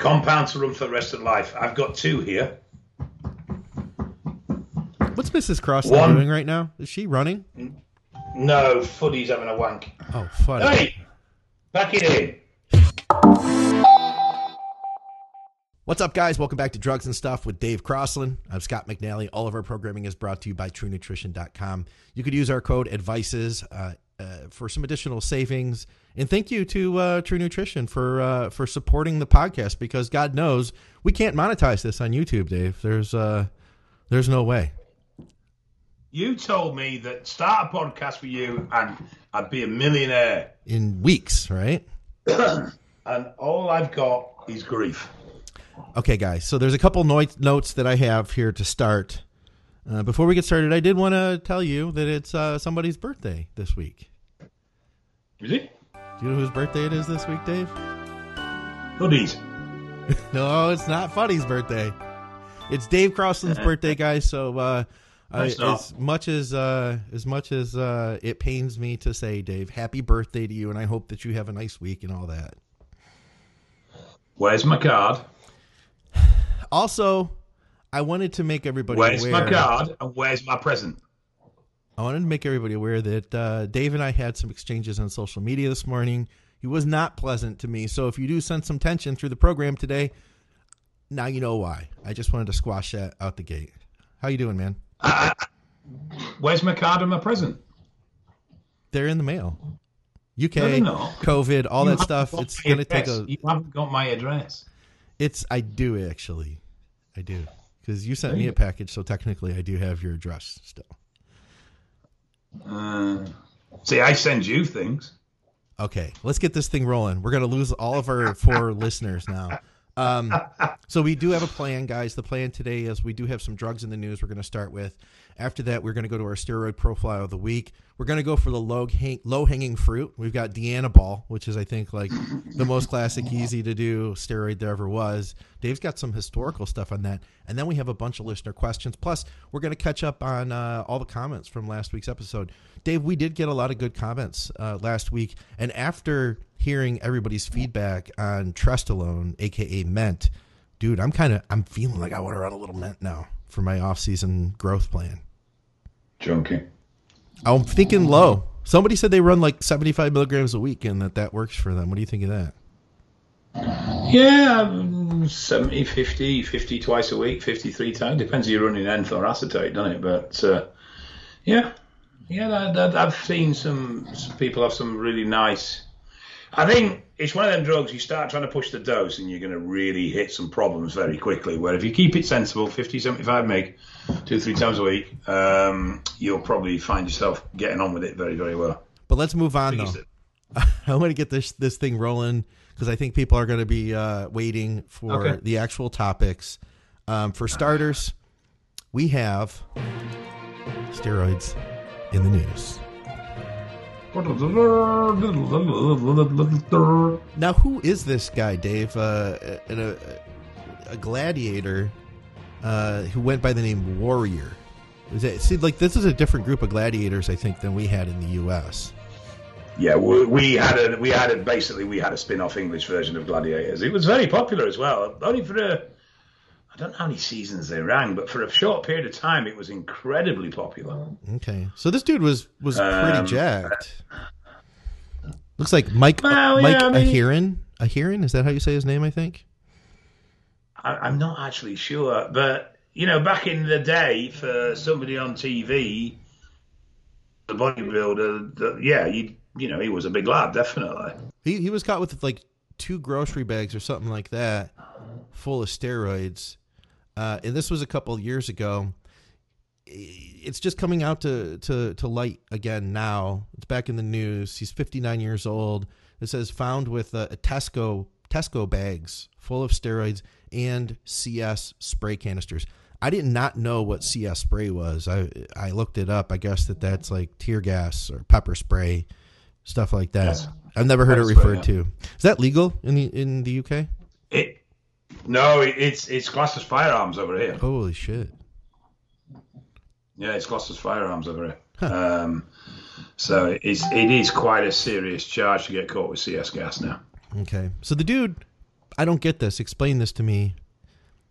compound to run for the rest of life. I've got two here. What's Mrs. Crossley One- doing right now? Is she running? No, Fuddy's having a wank. Oh, fun. Hey, back it in. What's up, guys? Welcome back to Drugs and Stuff with Dave Crossland. I'm Scott McNally. All of our programming is brought to you by TrueNutrition.com. You could use our code ADVICES uh, uh, for some additional savings. And thank you to uh, True Nutrition for uh, for supporting the podcast because God knows we can't monetize this on YouTube, Dave. There's uh, there's no way. You told me that start a podcast with you and I'd be a millionaire. In weeks, right? And all I've got is grief. Okay, guys. So there's a couple no- notes that I have here to start. Uh, before we get started, I did want to tell you that it's uh, somebody's birthday this week. Is it? Do you know whose birthday it is this week, Dave? Hoodies. No, it's not Funny's birthday. It's Dave Crossland's birthday, guys. So uh, I, as much as uh, as much as uh, it pains me to say, Dave, happy birthday to you, and I hope that you have a nice week and all that. Where's my card? Also, I wanted to make everybody Where's aware. my card? And where's my present? I wanted to make everybody aware that uh, Dave and I had some exchanges on social media this morning. He was not pleasant to me. So if you do sense some tension through the program today, now you know why. I just wanted to squash that out the gate. How you doing, man? Where's my card and my present? They're in the mail. UK, No. COVID, all You that stuff. It's gonna take address. a. You haven't got my address. It's I do actually, I do because you sent There me you a package, so technically I do have your address still. Uh, see, I send you things. Okay, let's get this thing rolling. We're gonna lose all of our four listeners now. Um, so we do have a plan, guys. The plan today is we do have some drugs in the news. We're gonna start with. After that, we're gonna go to our steroid profile of the week. We're gonna go for the low hang, low hanging fruit. We've got Dianabol, which is I think like the most classic, easy to do steroid there ever was. Dave's got some historical stuff on that, and then we have a bunch of listener questions. Plus, we're gonna catch up on uh, all the comments from last week's episode. Dave, we did get a lot of good comments uh, last week, and after hearing everybody's feedback on Trestolone, aka Ment, dude, I'm kind of I'm feeling like I want to run a little Ment now for my off-season growth plan. Junkie. I'm thinking low. Somebody said they run like 75 milligrams a week, and that that works for them. What do you think of that? Yeah, um, 70, 50, 50 twice a week, 53 times. Depends if you're running enanth or acetate, doesn't it? But uh, yeah, yeah, that, that, I've seen some, some people have some really nice. I think it's one of them drugs you start trying to push the dose and you're going to really hit some problems very quickly. Where if you keep it sensible, 50, 75 meg, two, three times a week, um, you'll probably find yourself getting on with it very, very well. But let's move on though. Please. I want to get this this thing rolling because I think people are going to be uh, waiting for Okay. the actual topics. Um, for starters, we have steroids in the news. Now, who is this guy, Dave? Uh, a, a, a gladiator uh, who went by the name Warrior. See, like this is a different group of gladiators, I think, than we had in the U.S. Yeah, we, we had a we had a basically we had a spin-off English version of Gladiators. It was very popular as well. Only for a I don't know how many seasons they ran, but for a short period of time, it was incredibly popular. Okay, so this dude was was Um, pretty jacked. Looks like Mike Well, Mike yeah, I mean-. Ahiren, is that how you say his name? I think. I, I'm not actually sure, but you know, back in the day, for somebody on TV, the bodybuilder, the, yeah, you you know, he was a big lad, definitely. He he was caught with like two grocery bags or something like that, full of steroids, uh, and this was a couple of years ago. It's just coming out to, to, to light again now. It's back in the news. He's 59 years old. It says found with uh, a Tesco Tesco bags full of steroids and CS spray canisters. I did not know what CS spray was. I I looked it up. I guess that that's like tear gas or pepper spray, stuff like that. Yes. I've never heard it Pepper spray, referred to. Is that legal in the in the UK? It no, it, it's it's classed as firearms over here. Holy shit! Yeah, it's classed as firearms over here. Um, so it's it is quite a serious charge to get caught with CS gas now. Okay, so the dude I don't get this. Explain this to me.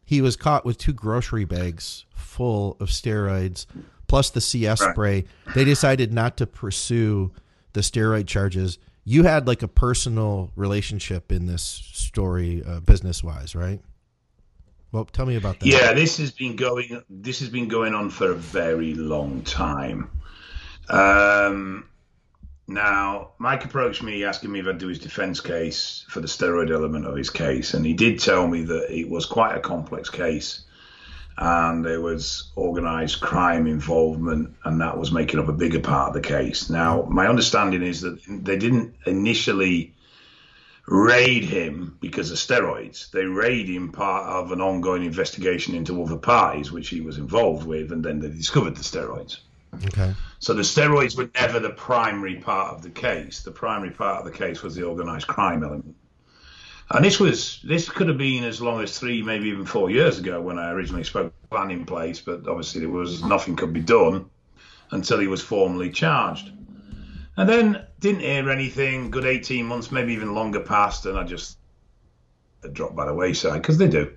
He was caught with two grocery bags full of steroids plus the CS Right. spray. They decided not to pursue the steroid charges. You had like a personal relationship in this story, uh, business wise, right? Well, tell me about that. Yeah, this has been going. This has been going on for a very long time. Um, now, Mike approached me asking me if I'd do his defence case for the steroid element of his case, and he did tell me that it was quite a complex case, and there was organised crime involvement, and that was making up a bigger part of the case. Now, my understanding is that they didn't initially raid him because of steroids. They raid him part of an ongoing investigation into other parties, which he was involved with, and then they discovered the steroids. Okay. So the steroids were never the primary part of the case. The primary part of the case was the organised crime element. And this was this could have been as long as three, maybe even four years ago when I originally spoke plan in place, but obviously there was nothing could be done until he was formally charged. And then didn't hear anything. Good 18 months, maybe even longer passed, and I just dropped by the wayside because they do.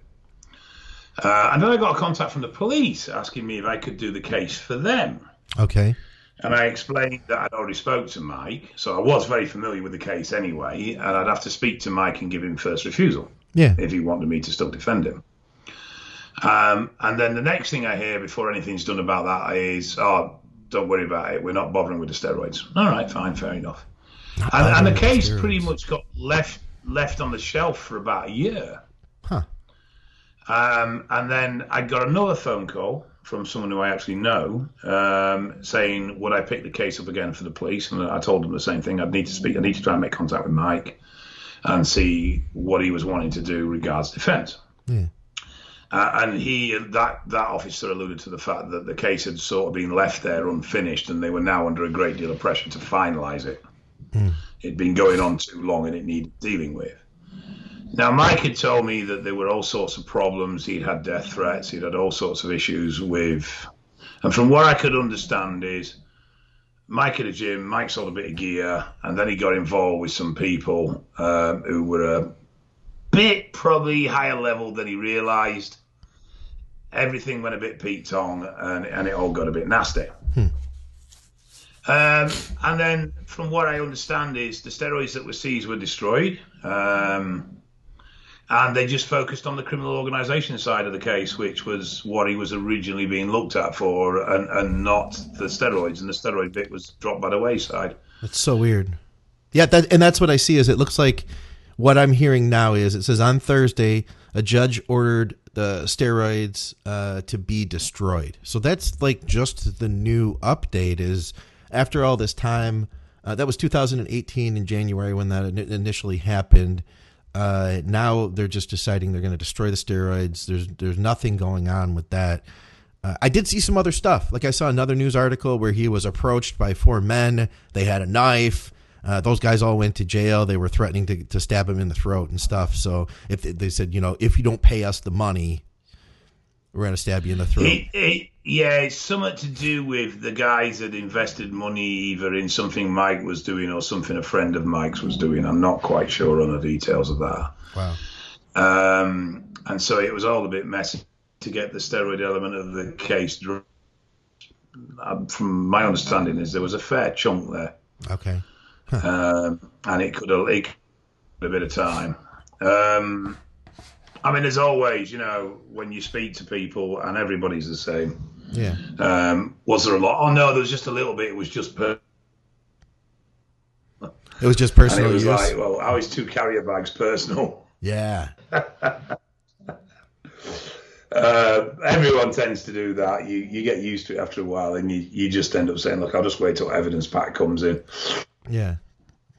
Uh, and then I got a contact from the police asking me if I could do the case for them. Okay. And I explained that I'd already spoke to Mike, so I was very familiar with the case anyway, and I'd have to speak to Mike and give him first refusal Yeah. if he wanted me to still defend him. Um, and then the next thing I hear before anything's done about that is, oh, don't worry about it, we're not bothering with the steroids. All right, fine, fair enough. And, and the case steroids. pretty much got left left on the shelf for about a year. Huh. Um, and then I got another phone call from someone who I actually know um, saying, Would I pick the case up again for the police? And I told them the same thing. I'd need to speak, I need to try and make contact with Mike and see what he was wanting to do regards defence. Yeah. Uh, and he, that that officer alluded to the fact that the case had sort of been left there unfinished, and they were now under a great deal of pressure to finalise it. It'd been going on too long, and it needed dealing with. Now, Mike had told me that there were all sorts of problems. He'd had death threats. He'd had all sorts of issues with, and from what I could understand is, Mike had a gym. Mike sold a bit of gear, and then he got involved with some people um, who were a bit probably higher level than he realised. Everything went a bit Pete Tong, and, and it all got a bit nasty. Um, and then, from what I understand, is the steroids that were seized were destroyed, um, and they just focused on the criminal organisation side of the case, which was what he was originally being looked at for, and, and not the steroids. And the steroid bit was dropped by the wayside. That's so weird. Yeah, that and that's what I see. Is it looks like what I'm hearing now is it says on Thursday a judge ordered the steroids uh, to be destroyed. So that's like just the new update. Is after all this time, uh, that was 2018 in January when that initially happened. Uh, now they're just deciding they're going to destroy the steroids. There's there's nothing going on with that. Uh, I did see some other stuff. Like I saw another news article where he was approached by four men. They had a knife. Uh, those guys all went to jail. They were threatening to, to stab him in the throat and stuff. So if they, they said, you know, if you don't pay us the money, we're going to stab you in the throat. It, it, yeah, it's something to do with the guys that invested money either in something Mike was doing or something a friend of Mike's was doing. I'm not quite sure on the details of that. Wow. Um, and so it was all a bit messy to get the steroid element of the case. Um, from my understanding, is there was a fair chunk there, Okay. um, and it could have have a bit of time. Um, I mean, as always, you know, when you speak to people and everybody's the same. Yeah. Um, was there a lot? Oh no, there was just a little bit. It was just per- It was just and it was use. like, well, how is two carrier bags personal? yeah. Uh, everyone tends to do that. You you get used to it after a while, and you, you just end up saying, "Look, I'll just wait till evidence pack comes in, Yeah.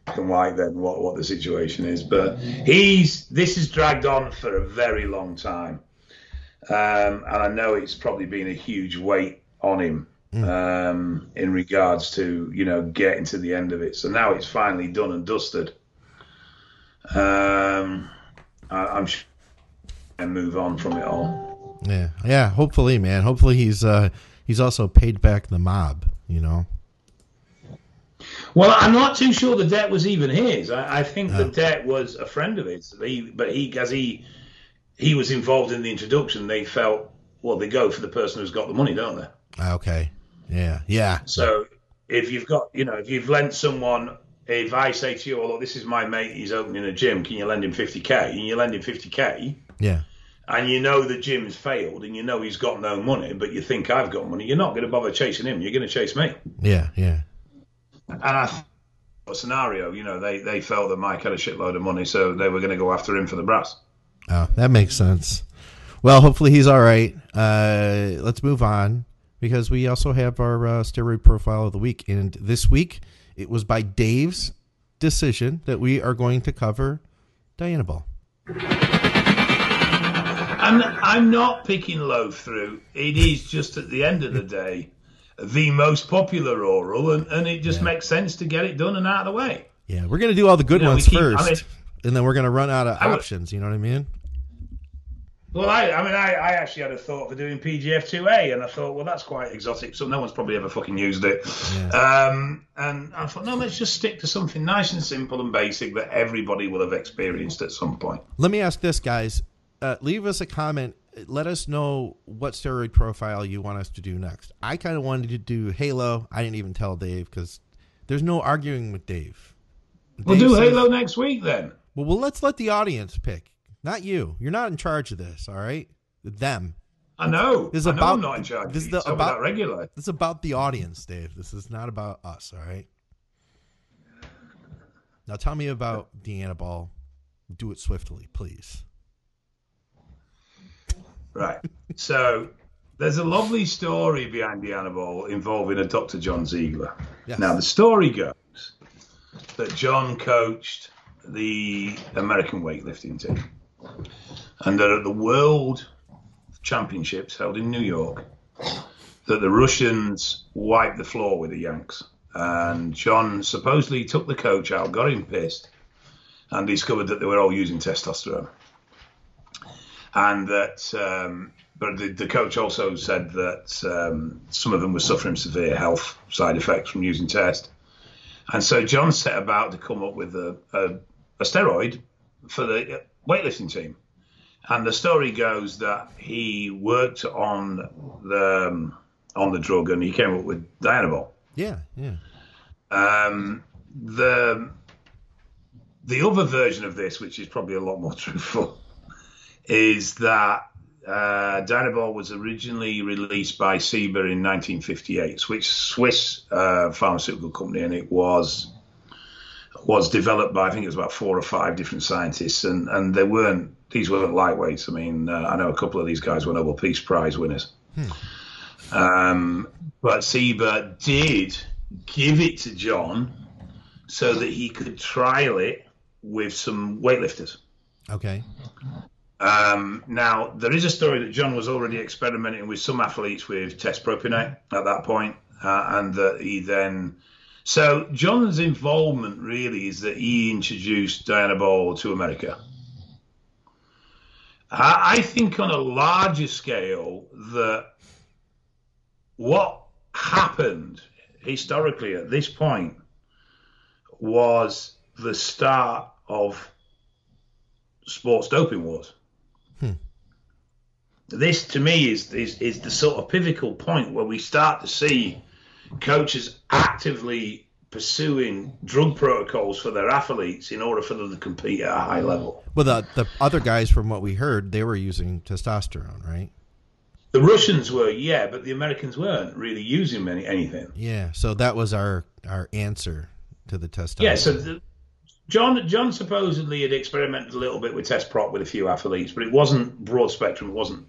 Black and white, then what what the situation is." But he's this has dragged on for a very long time, um, and I know it's probably been a huge weight on him um, in regards to you know getting to the end of it. So now it's finally done and dusted. Um, I, I'm sure and move on from it all. Yeah. Yeah. Hopefully, man. Hopefully he's uh he's also paid back the mob. You know. Well, I'm not too sure the debt was even his. I, I think the Oh. debt was a friend of his. He, but he, as he he was involved in the introduction, they felt well, they go for the person who's got the money, don't they? Okay. Yeah. Yeah. So if you've got, you know, if you've lent someone, if I say to you, "Oh, look, this is my mate, he's opening a gym. Can you lend him 50k?" and you lend him 50k, Yeah. and you know the gym's failed, and you know he's got no money, but you think I've got money, you're not going to bother chasing him. You're going to chase me. Yeah. Yeah. And I scenario, you know, they they felt that Mike had a shitload of money, so they were going to go after him for the brass. Oh, that makes sense. Well, hopefully he's all right. Uh, let's move on because we also have our uh, steroid profile of the week, and this week it was by Dave's decision that we are going to cover Dianabol. I'm I'm not picking low through. It is just at the end of the day the most popular oral, and, and it just makes sense to get it done and out of the way. Yeah, we're gonna do all the good You know, ones keep- I first, mean- and then we're gonna run out of I would- options. You know what I mean? Well, I, I mean, I, I actually had a thought for doing PGF2A, and I thought, well, that's quite exotic, so no one's probably ever fucking used it. Um, and I thought, no, let's just stick to something nice and simple and basic that everybody will have experienced at some point. Let me ask this, guys. Uh, leave us a comment. Let us know what steroid profile you want us to do next. I kind of wanted to do Halo. I didn't even tell Dave because there's no arguing with Dave. We'll Dave do says- Halo next week then. Well, well, let's let the audience pick, not you. You're not in charge of this, all right? Them. I know. This is I know about- I'm not in charge. this is the- about- that regularly. This is about the audience, Dave. This is not about us, all right? Now tell me about Dianabol. Do it swiftly, please. Right. So there's a lovely story behind the animal involving a Dr. John Ziegler. Yes. Now, the story goes that John coached the American weightlifting team, and that at the World Championships held in New York, that the Russians wiped the floor with the Yanks. And John supposedly took the coach out, got him pissed, and discovered that they were all using testosterone and that um, but the, the coach also said that um, some of them were suffering severe health side effects from using test and so john set about to come up with a, a, a steroid for the weightlifting team and the story goes that he worked on the um, on the drug and he came up with Dianabol. Yeah, yeah. Um, the the other version of this, which is probably a lot more truthful, is that uh, Dianabol was originally released by Ciba in 1958, Swiss Swiss uh, pharmaceutical company, and it was was developed by I think it was about four or five different scientists, and and they weren't these weren't lightweights. I mean, uh, I know a couple of these guys were Nobel Peace Prize winners. Um, but Ciba did give it to John so that he could trial it with some weightlifters. Okay. Um, now, there is a story that John was already experimenting with some athletes with test propionate at that point, uh, and that he then. So, John's involvement really is that he introduced Dianabol to America. I, I think on a larger scale that what happened historically at this point was the start of sports doping wars. This, to me, is, is is the sort of pivotal point where we start to see coaches actively pursuing drug protocols for their athletes in order for them to compete at a high level. Well, the the other guys, from what we heard, they were using testosterone, right? The Russians were, yeah, but the Americans weren't really using many, anything. Yeah. So that was our our answer to the testosterone. Yeah, so the, John John supposedly had experimented a little bit with test prop with a few athletes, but it wasn't broad spectrum. It wasn't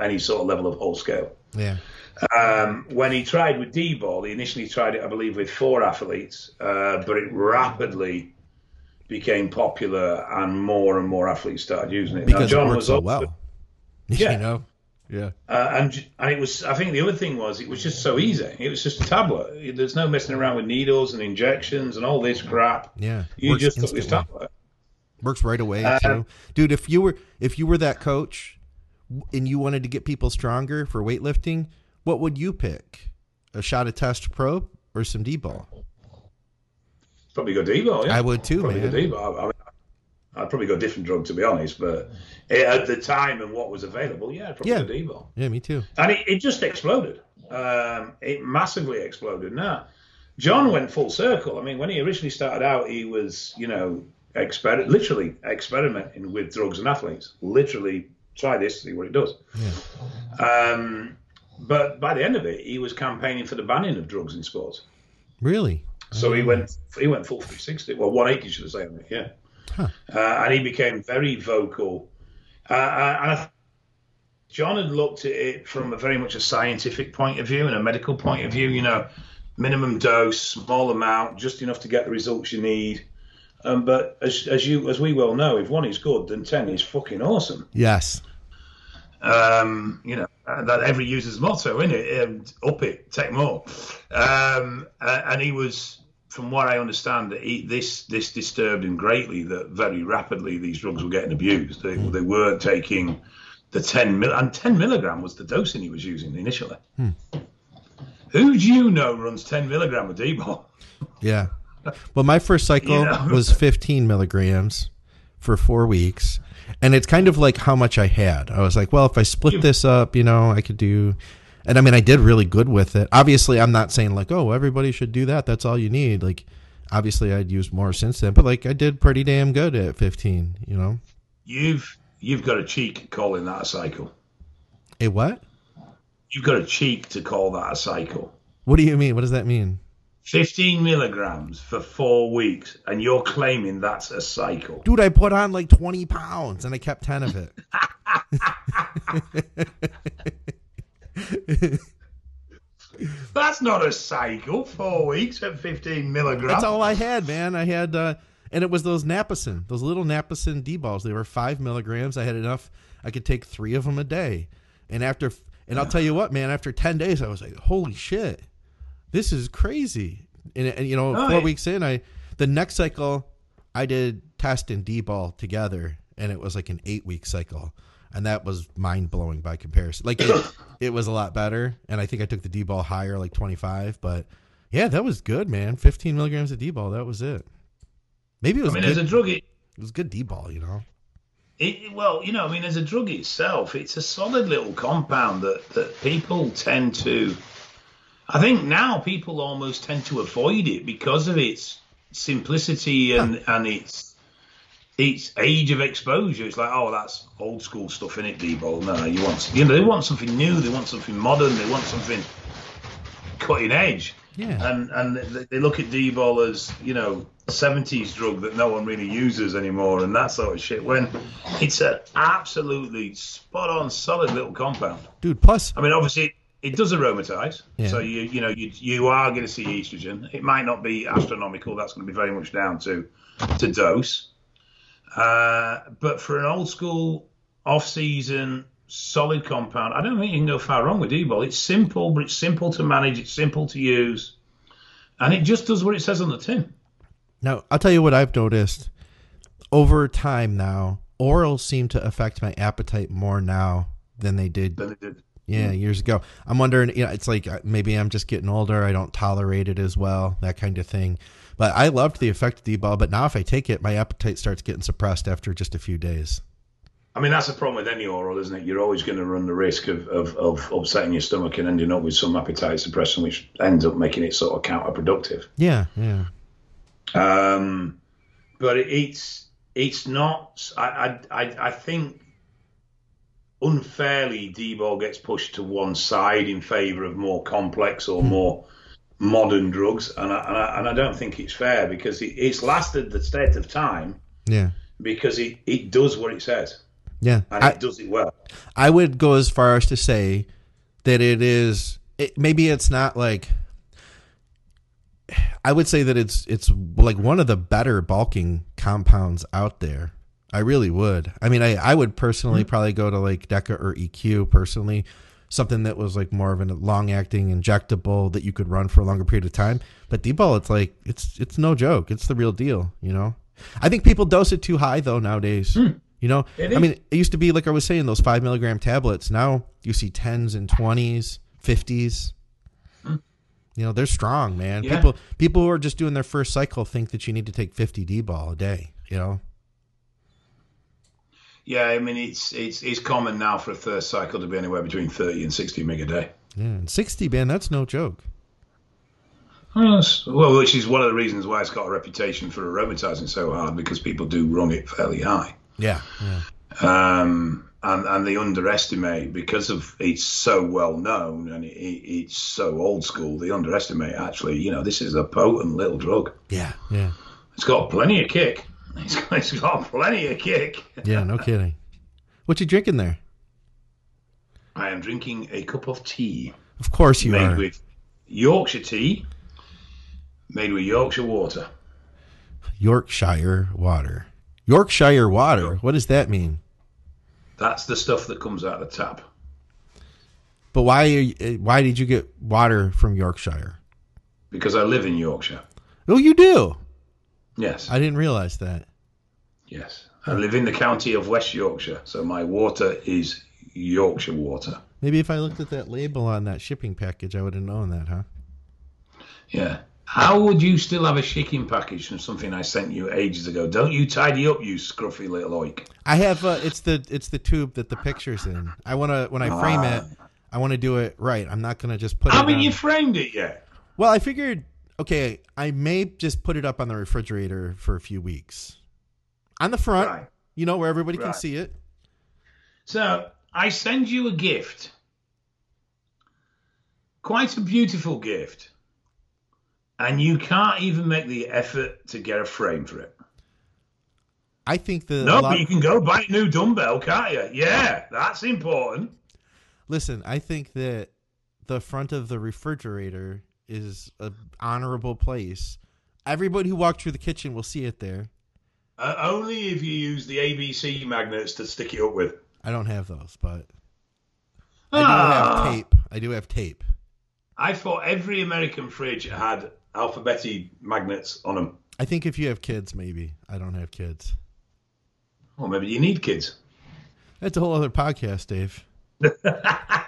any sort of level of whole scale. yeah. Um, when he tried with D-ball, he initially tried it, I believe, with four athletes, uh, but it rapidly became popular, and more and more athletes started using it. Because now, John it worked was so also- well. Yeah. You know. Yeah. uh, and and it was. I think the other thing was it was just so easy. It was just a tablet. There's no messing around with needles and injections and all this crap. Yeah. You Works just took this tablet. Works right away Uh, too, dude. If you were if you were that coach, and you wanted to get people stronger for weightlifting, what would you pick? A shot of test prop or some D ball? Probably go Debo. Yeah, I would too, probably man. go Debo. I, I mean, I'd probably go a different drug to be honest, but at the time and what was available, yeah, probably Yeah. go Debo. Yeah, me too. and it, it just exploded. Um, it massively exploded. Now, John went full circle. I mean, when he originally started out, he was, you know, exper- literally experimenting with drugs and athletes. Literally, try this, see what it does. Um, but by the end of it, he was campaigning for the banning of drugs in sports. Really? So he went he went full 360. Well, 180 should I say yeah. Huh. Uh, and he became very vocal. Uh, uh, and I John had looked at it from a very much a scientific point of view and a medical point of view. You know, minimum dose, small amount, just enough to get the results you need. Um, but as, as you as we well know, if one is good, then ten is fucking awesome. Yes. Um, you know, that every user's motto, isn't it? Um, up it, take more. Um, and he was, from what I understand, that he, this this disturbed him greatly. That very rapidly these drugs were getting abused. They, they weren't taking the 10 mil, and 10 milligram was the dosing he was using initially. Hmm. Who do you know runs 10 milligram of D-ball? Yeah. Well, my first cycle You know? was 15 milligrams for four weeks. And it's kind of like how much I had. I was like, well, if I split this up, you know, I could do. And I mean, I did really good with it. Obviously, I'm not saying like, oh, everybody should do that. That's all you need. Like, obviously, I'd used more since then, but like, I did pretty damn good at 15, you know? You've you've got a cheek calling that a cycle. A what? You've got a cheek to call that a cycle. What do you mean? What does that mean? 15 milligrams for four weeks, and you're claiming that's a cycle. Dude, I put on like 20 pounds and I kept 10 of it. That's not a cycle. Four weeks at 15 milligrams. That's all I had, man. I had, uh, and it was those Naposim, those little Naposim D balls. They were five milligrams. I had enough. I could take three of them a day. And after, and I'll tell you what, man. After ten days, I was like, "Holy shit, this is crazy." And, and you know, four weeks in, I the next cycle, I did test and D ball together, and it was like an eight week cycle. And that was mind blowing by comparison. Like it, it was a lot better, and I think I took the D ball higher, like twenty five. But yeah, that was good, man. Fifteen milligrams of D ball, that was it. Maybe it was. I mean, good. as a drug, it, it was good D ball, you know. it, well, you know, I mean, as a drug itself, it's a solid little compound that, that people tend to. I think now people almost tend to avoid it because of its simplicity and, and its its age of exposure. It's like, oh, that's old school stuff in it, D-ball. No, you want you know they want something new, they want something modern, they want something cutting edge. Yeah. And and they- look at D-ball as you know 70s drug that no one really uses anymore and that sort of shit. When it's an absolutely spot on, solid little compound. Dude, plus I mean, obviously. It does aromatize, Yeah. so you you know you you are going to see estrogen. It might not be astronomical. That's going to be very much down to to dose. Uh, but for an old school off season solid compound, I don't think you can go far wrong with D-ball. It's simple, but it's simple to manage. It's simple to use, and it just does what it says on the tin. Now, I'll tell you what I've noticed over time now. Orals seem to affect my appetite more now than they did, Than it did. yeah, years ago. I'm wondering, you know, it's like uh, maybe I'm just getting older. I don't tolerate it as well, that kind of thing. But I loved the effect of D-ball, but now if I take it, my appetite starts getting suppressed after just a few days. I mean, that's the problem with any oral, isn't it? You're always going to run the risk of, of, of upsetting your stomach and ending up with some appetite suppression, which ends up making it sort of counterproductive. Yeah, yeah. Um, but it's it's not. I I I, I think unfairly, D-ball gets pushed to one side in favour of more complex or more modern drugs, and I, and I, and I don't think it's fair because it, it's lasted the state of time Yeah. because it, it does what it says Yeah. and I, it does it well. I would go as far as to say that it is it, maybe it's not like I would say that it's it's like one of the better bulking compounds out there. I really would. I mean, I I would personally mm-hmm. probably go to like Deca or EQ personally, something that was like more of a long acting injectable that you could run for a longer period of time. But D-ball, it's like it's it's no joke. It's the real deal. You know. I think people dose it too high though nowadays. Hmm. You know, I mean, it used to be like I was saying, those five milligram tablets. Now you see tens and twenties, fifties. Hmm. You know, they're strong, man. Yeah. People people who are just doing their first cycle think that you need to take 50 D ball a day, you know. Yeah, I mean it's it's it's common now for a first cycle to be anywhere between thirty and sixty meg a day. Yeah, and 60 ben, that's no joke. Well, which is one of the reasons why it's got a reputation for aromatizing so hard because people do run it fairly high. Yeah. Yeah. um, and and they underestimate because of it's so well known and it, it, it's so old school. They underestimate actually. You know, this is a potent little drug. Yeah. Yeah. It's got plenty of kick. It's got, it's got plenty of kick. Yeah, no kidding. What you drinking there? I am drinking a cup of tea Of course you made are. with Yorkshire tea, made with Yorkshire water. Yorkshire water. Yorkshire water. What does that mean? That's the stuff that comes out of the tap. But why are you, uh, why did you get water from Yorkshire? Because I live in Yorkshire. Oh, you do. Yes. I didn't realize that. Yes. I live in the county of West Yorkshire, so my water is Yorkshire water. Maybe if I looked at that label on that shipping package, I would have known that, huh? Yeah. How would you still have a shipping package from something I sent you ages ago? Don't you tidy up, you scruffy little oik. I have uh, it's the it's the tube that the picture's in. I want to when I frame Ah. it, I want to do it right. I'm not going to just put it Haven't on- you framed it yet? Well, I figured okay, I may just put it up on the refrigerator for a few weeks. On the front, Right. you know, where everybody can see it. So I send you a gift. Quite a beautiful gift. And you can't even make the effort to get a frame for it. I think the No, lot- but you can go buy a new dumbbell, can't you? Yeah, that's important. Listen, I think that the front of the refrigerator is a honorable place. Everybody who walked through the kitchen will see it there. Uh, only if you use the ABC magnets to stick it up with. I don't have those, but I do Ah. have tape. I do have tape. I thought every American fridge had alphabetic magnets on them. I think if you have kids, maybe. I don't have kids. Or maybe you need kids. That's a whole other podcast, Dave.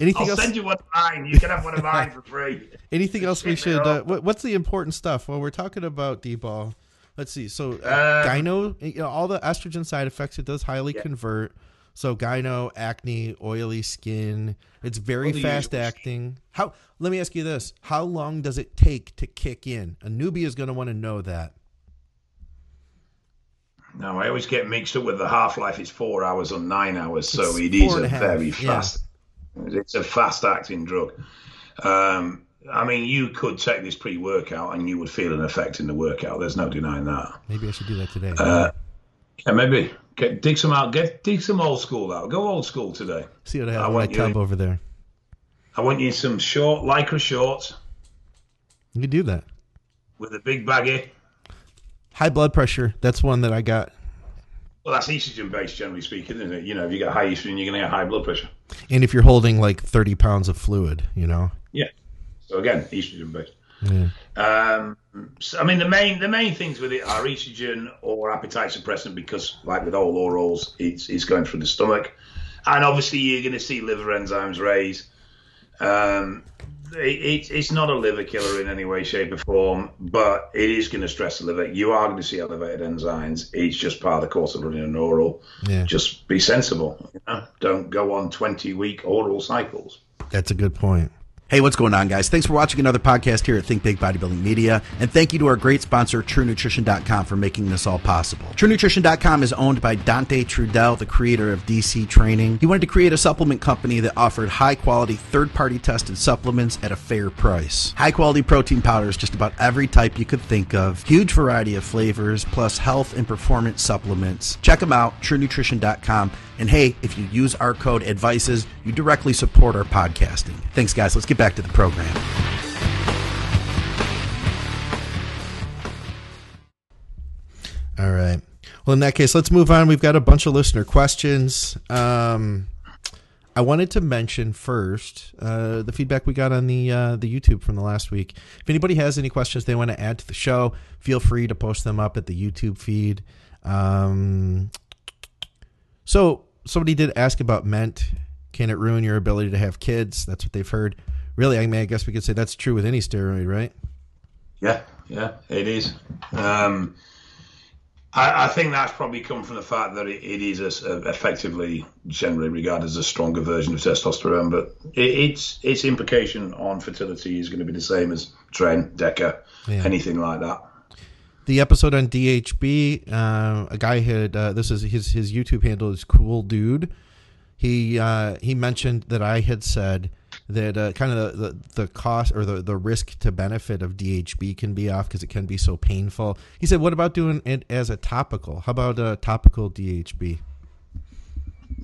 Anything I'll else? send you one of mine. You can have one of mine for free. Anything else we should? Uh, what's the important stuff? Well, we're talking about D-ball. Let's see. So, uh, Uh, gyno, you know, all the estrogen side effects, it does highly Yeah. convert. So, gyno, acne, oily skin. It's very fast acting. How? Let me ask you this: How long does it take to kick in? A newbie is going to want to know that. No, I always get mixed up with the half life. It's four hours or nine hours, so It's it is a very yeah. It's a fast acting drug. Um, I mean, you could take this pre workout and you would feel an effect in the workout. There's no denying that. Maybe I should do that today. Uh, yeah, maybe get dig some out. Get dig some old school out. Go old school today. see what I I have in my want tub over there. I want you some short lycra shorts You can do that. with a big baggie. High blood pressure. That's one that I got. Well, that's estrogen based, generally speaking, isn't it? You know, if you get high estrogen, you're going to get high blood pressure. And if you're holding like 30 pounds of fluid, you know. Yeah. So again, estrogen based. Yeah. Um, so, I mean, the main the main things with it are estrogen or appetite suppressant because, like with all orals, it's it's going through the stomach, and obviously you're going to see liver enzymes raise. Um, it, it, it's not a liver killer in any way, shape, or form, but it is going to stress the liver. You are going to see elevated enzymes. It's just part of the course of running an oral. Yeah. Just be sensible. You know? Don't go on 20 week oral cycles. That's a good point. Hey, what's going on, guys? Thanks for watching another podcast here at Think Big Bodybuilding Media. And thank you to our great sponsor, TrueNutrition.com, for making this all possible. TrueNutrition.com is owned by Dante Trudell, the creator of DC Training. He wanted to create a supplement company that offered high quality, third party tested supplements at a fair price. High quality protein powders, just about every type you could think of. Huge variety of flavors, plus health and performance supplements. Check them out, TrueNutrition.com. And hey, if you use our code ADVICES, you directly support our podcasting. Thanks, guys. Let's get back to the program. All right. Well, in that case, let's move on. We've got a bunch of listener questions. Um, I wanted to mention first uh, the feedback we got on the uh, the YouTube from the last week. If anybody has any questions they want to add to the show, feel free to post them up at the YouTube feed. Um, so somebody did ask about Ment. Can it ruin your ability to have kids? That's what they've heard. Really, I mean, I guess we could say that's true with any steroid, right? Yeah, yeah, it is. Um, I, I, think that's probably come from the fact that it, it is a, a effectively generally regarded as a stronger version of testosterone, but it, its its implication on fertility is going to be the same as tren, deca, yeah. anything like that. The episode on DHB, uh, a guy had uh, this is his his YouTube handle is cool dude. He uh, he mentioned that I had said that uh, kind of the, the, the, cost or the, the risk to benefit of DHB can be off because it can be so painful. He said, "What about doing it as a topical? How about a topical DHB?"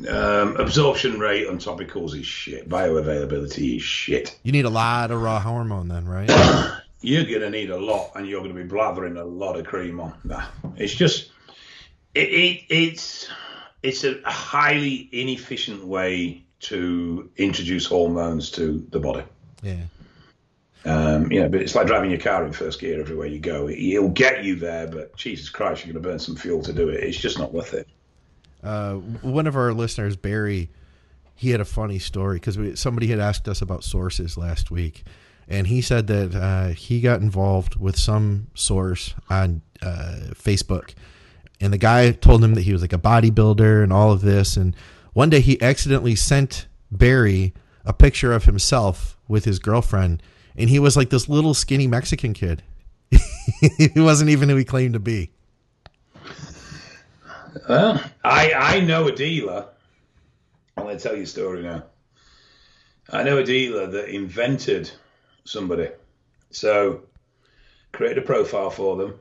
Um, absorption rate on topicals is shit. Bioavailability is shit. You need a lot of raw hormone then, right? you're gonna need a lot, and you're gonna be blathering a lot of cream on. Nah, it's just it, it it's it's a highly inefficient way to introduce hormones to the body. Yeah. Um, you know, but it's like driving your car in first gear everywhere you go. It, will get you there, but Jesus Christ, you're going to burn some fuel to do it. It's just not worth it. Uh, one of our listeners, Barry, he had a funny story because somebody had asked us about sources last week, and he said that uh, he got involved with some source on uh, Facebook, and the guy told him that he was like a bodybuilder and all of this, and one day he accidentally sent Barry a picture of himself with his girlfriend, and he was like this little skinny Mexican kid. he wasn't even who he claimed to be. Well, I I know a dealer. I'm going to tell you a story now. I know a dealer that invented somebody. So, created a profile for them,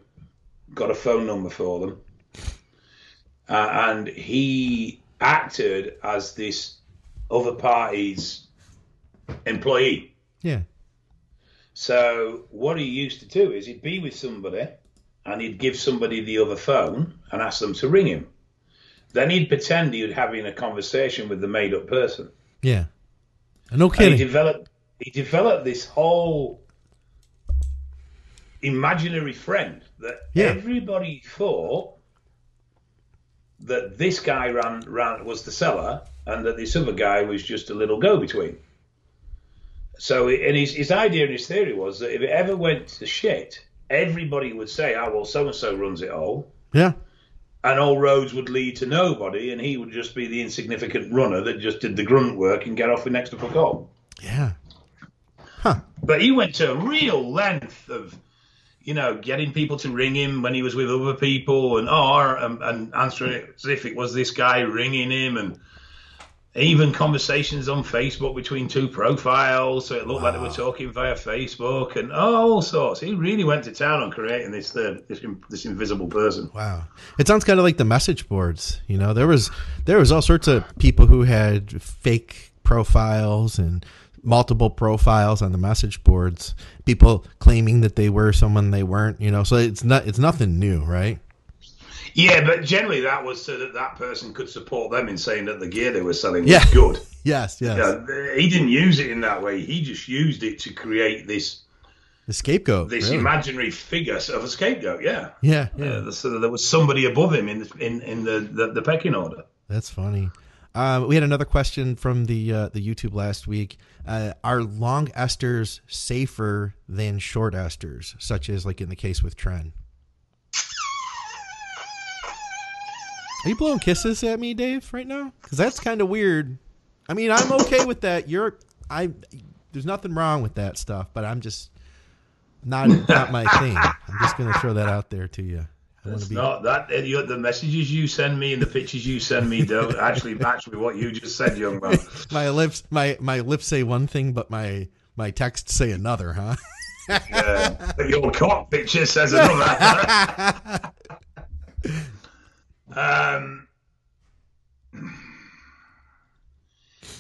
got a phone number for them, uh, and he acted as this other party's employee. Yeah. So what he used to do is he'd be with somebody and he'd give somebody the other phone and ask them to ring him. Then he'd pretend he was having a conversation with the made up person. Yeah. No kidding. And he developed he developed this whole imaginary friend that yeah. everybody thought that this guy ran, ran was the seller and that this other guy was just a little go between. So, and his, his idea and his theory was that if it ever went to shit, everybody would say, oh, well, so and so runs it all. Yeah. And all roads would lead to nobody, and he would just be the insignificant runner that just did the grunt work and get off with next to fuck all. Yeah. Huh. But he went to a real length of you know, getting people to ring him when he was with other people and or and, and answering it as if it was this guy ringing him and even conversations on Facebook between two profiles, so it looked wow. like they were talking via Facebook and all sorts. He really went to town on creating this uh, this, this invisible person. Wow, it sounds kind of like the message boards. You know, there was there was all sorts of people who had fake profiles and multiple profiles on the message boards, people claiming that they were someone they weren't, you know. So it's not it's nothing new, right? Yeah, but generally that was so that that person could support them in saying that the gear they were selling yeah. was good. yes, yes. Yeah, he didn't use it in that way. He just used it to create this the scapegoat, this really. imaginary figure of a scapegoat. Yeah, yeah, yeah. Uh, so there was somebody above him in the, in in the, the, the pecking order. That's funny. Uh, we had another question from the uh, the YouTube last week. Uh, are long esters safer than short esters, such as like in the case with Tren? Are you blowing kisses at me, Dave, right now? Because that's kind of weird. I mean, I'm okay with that. You're, I. There's nothing wrong with that stuff, but I'm just not not my thing. I'm just gonna throw that out there to you. It's be... not that the messages you send me and the pictures you send me don't actually match with what you just said, young man. my lips, my my lips say one thing, but my my text say another, huh? yeah, your cock picture says another. um,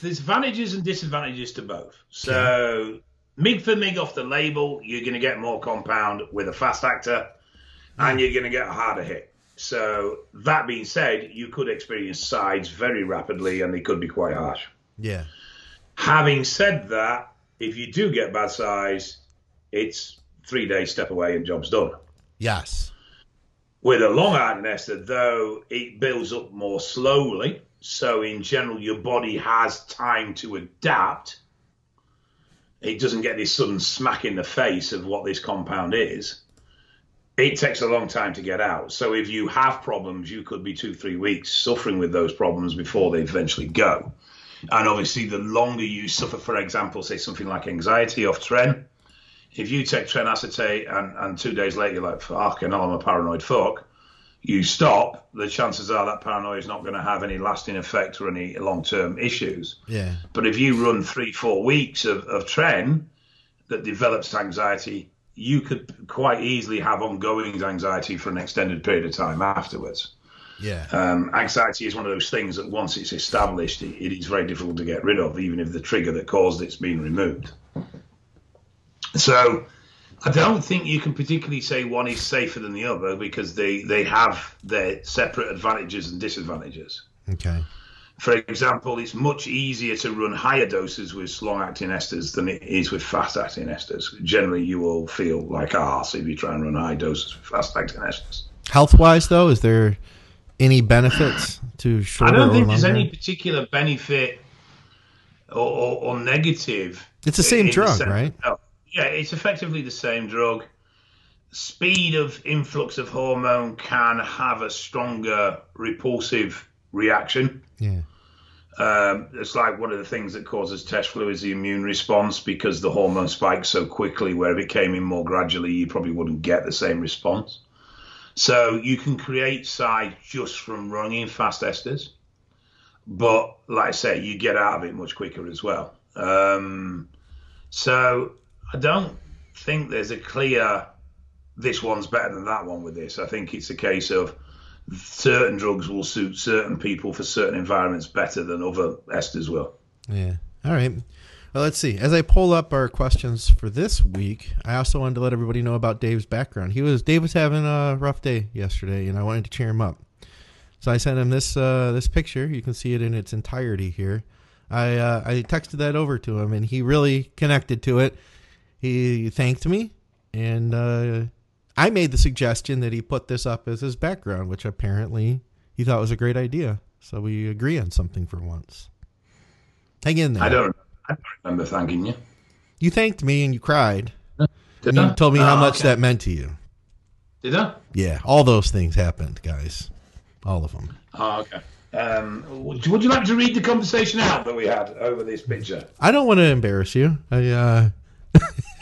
there's advantages and disadvantages to both. So, mig for mig off the label, you're going to get more compound with a fast actor and hmm. you're going to get a harder hit. So that being said, you could experience sides very rapidly, and they could be quite harsh. Yeah. Having said that, if you do get bad sides, it's three days step away and job's done. Yes. With a long hardened ester, though, it builds up more slowly. So in general, your body has time to adapt. it doesn't get this sudden smack in the face of what this compound is, it takes a long time to get out. So if you have problems, you could be two, three weeks suffering with those problems before they eventually go. And obviously, the longer you suffer, for example, say something like anxiety off tren, if you take tren acetate and, and two days later you're like, fuck, and I'm a paranoid fuck, you stop, the chances are that paranoia is not going to have any lasting effect or any long term issues. Yeah. But if you run three, four weeks of, of tren that develops anxiety, you could quite easily have ongoing anxiety for an extended period of time afterwards. Yeah. Um, anxiety is one of those things that once it's established, it, it is very difficult to get rid of, even if the trigger that caused it's been removed. So I don't think you can particularly say one is safer than the other because they, they have their separate advantages and disadvantages. Okay. For example, it's much easier to run higher doses with long acting esters than it is with fast acting esters. Generally, you will feel like arse if you try and run high doses with fast acting esters. Health wise, though, is there any benefits to I don't think there's any particular benefit or, or, or negative. It's the same drug, sense- right? Yeah, it's effectively the same drug. Speed of influx of hormone can have a stronger repulsive reaction. Yeah. Um, it's like one of the things that causes test flu is the immune response because the hormone spikes so quickly. Where if it came in more gradually, you probably wouldn't get the same response. So you can create side just from running fast esters, but like I say, you get out of it much quicker as well. Um, so I don't think there's a clear this one's better than that one with this. I think it's a case of certain drugs will suit certain people for certain environments better than other esters will. Yeah. All right. Well, let's see. As I pull up our questions for this week, I also wanted to let everybody know about Dave's background. He was Dave was having a rough day yesterday, and I wanted to cheer him up. So I sent him this uh, this picture. You can see it in its entirety here. I uh, I texted that over to him, and he really connected to it. He thanked me, and uh, I made the suggestion that he put this up as his background, which apparently he thought was a great idea. So we agree on something for once. Hang in there. I don't. I don't remember thanking you. You thanked me and you cried. Did And I? you told me how Oh, much okay. that meant to you. Did I? Yeah, all those things happened, guys. All of them. Oh, okay. Um, would, would you like to read the conversation out that we had over this picture? I don't want to embarrass you. I, uh...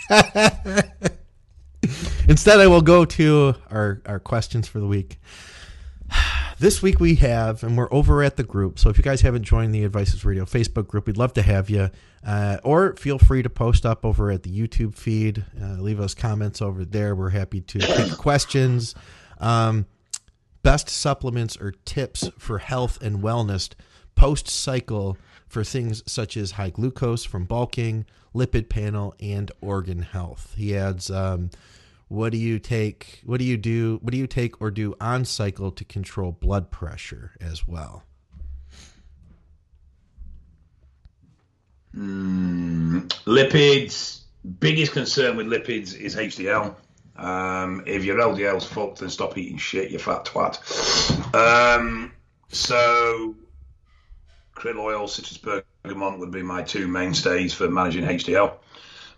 Instead, I will go to our, our questions for the week. This week we have, and we're over at the group. So if you guys haven't joined the Advices Radio Facebook group, we'd love to have you. Uh, or feel free to post up over at the YouTube feed. Uh, leave us comments over there. We're happy to take questions. Um, best supplements or tips for health and wellness post cycle for things such as high glucose from bulking, lipid panel, and organ health. He adds, um, what do you take? What do you do? What do you take or do on cycle to control blood pressure as well? Lipids. Biggest concern with lipids is HDL. Um, if your LDL's fucked, then stop eating shit, you fat twat. Um, so, krill oil, citrus bergamot would be my two mainstays for managing HDL.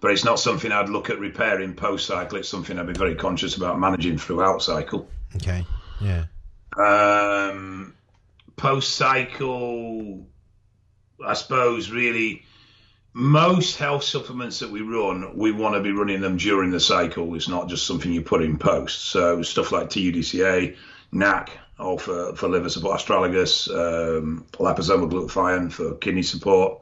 But it's not something I'd look at repairing post cycle. It's something I'd be very conscious about managing throughout cycle. Okay. Yeah. Um, post cycle, I suppose, really, most health supplements that we run, we want to be running them during the cycle. It's not just something you put in post. So stuff like TUDCA, NAC, all for, for liver support, astragalus, um, liposomal glutathione for kidney support,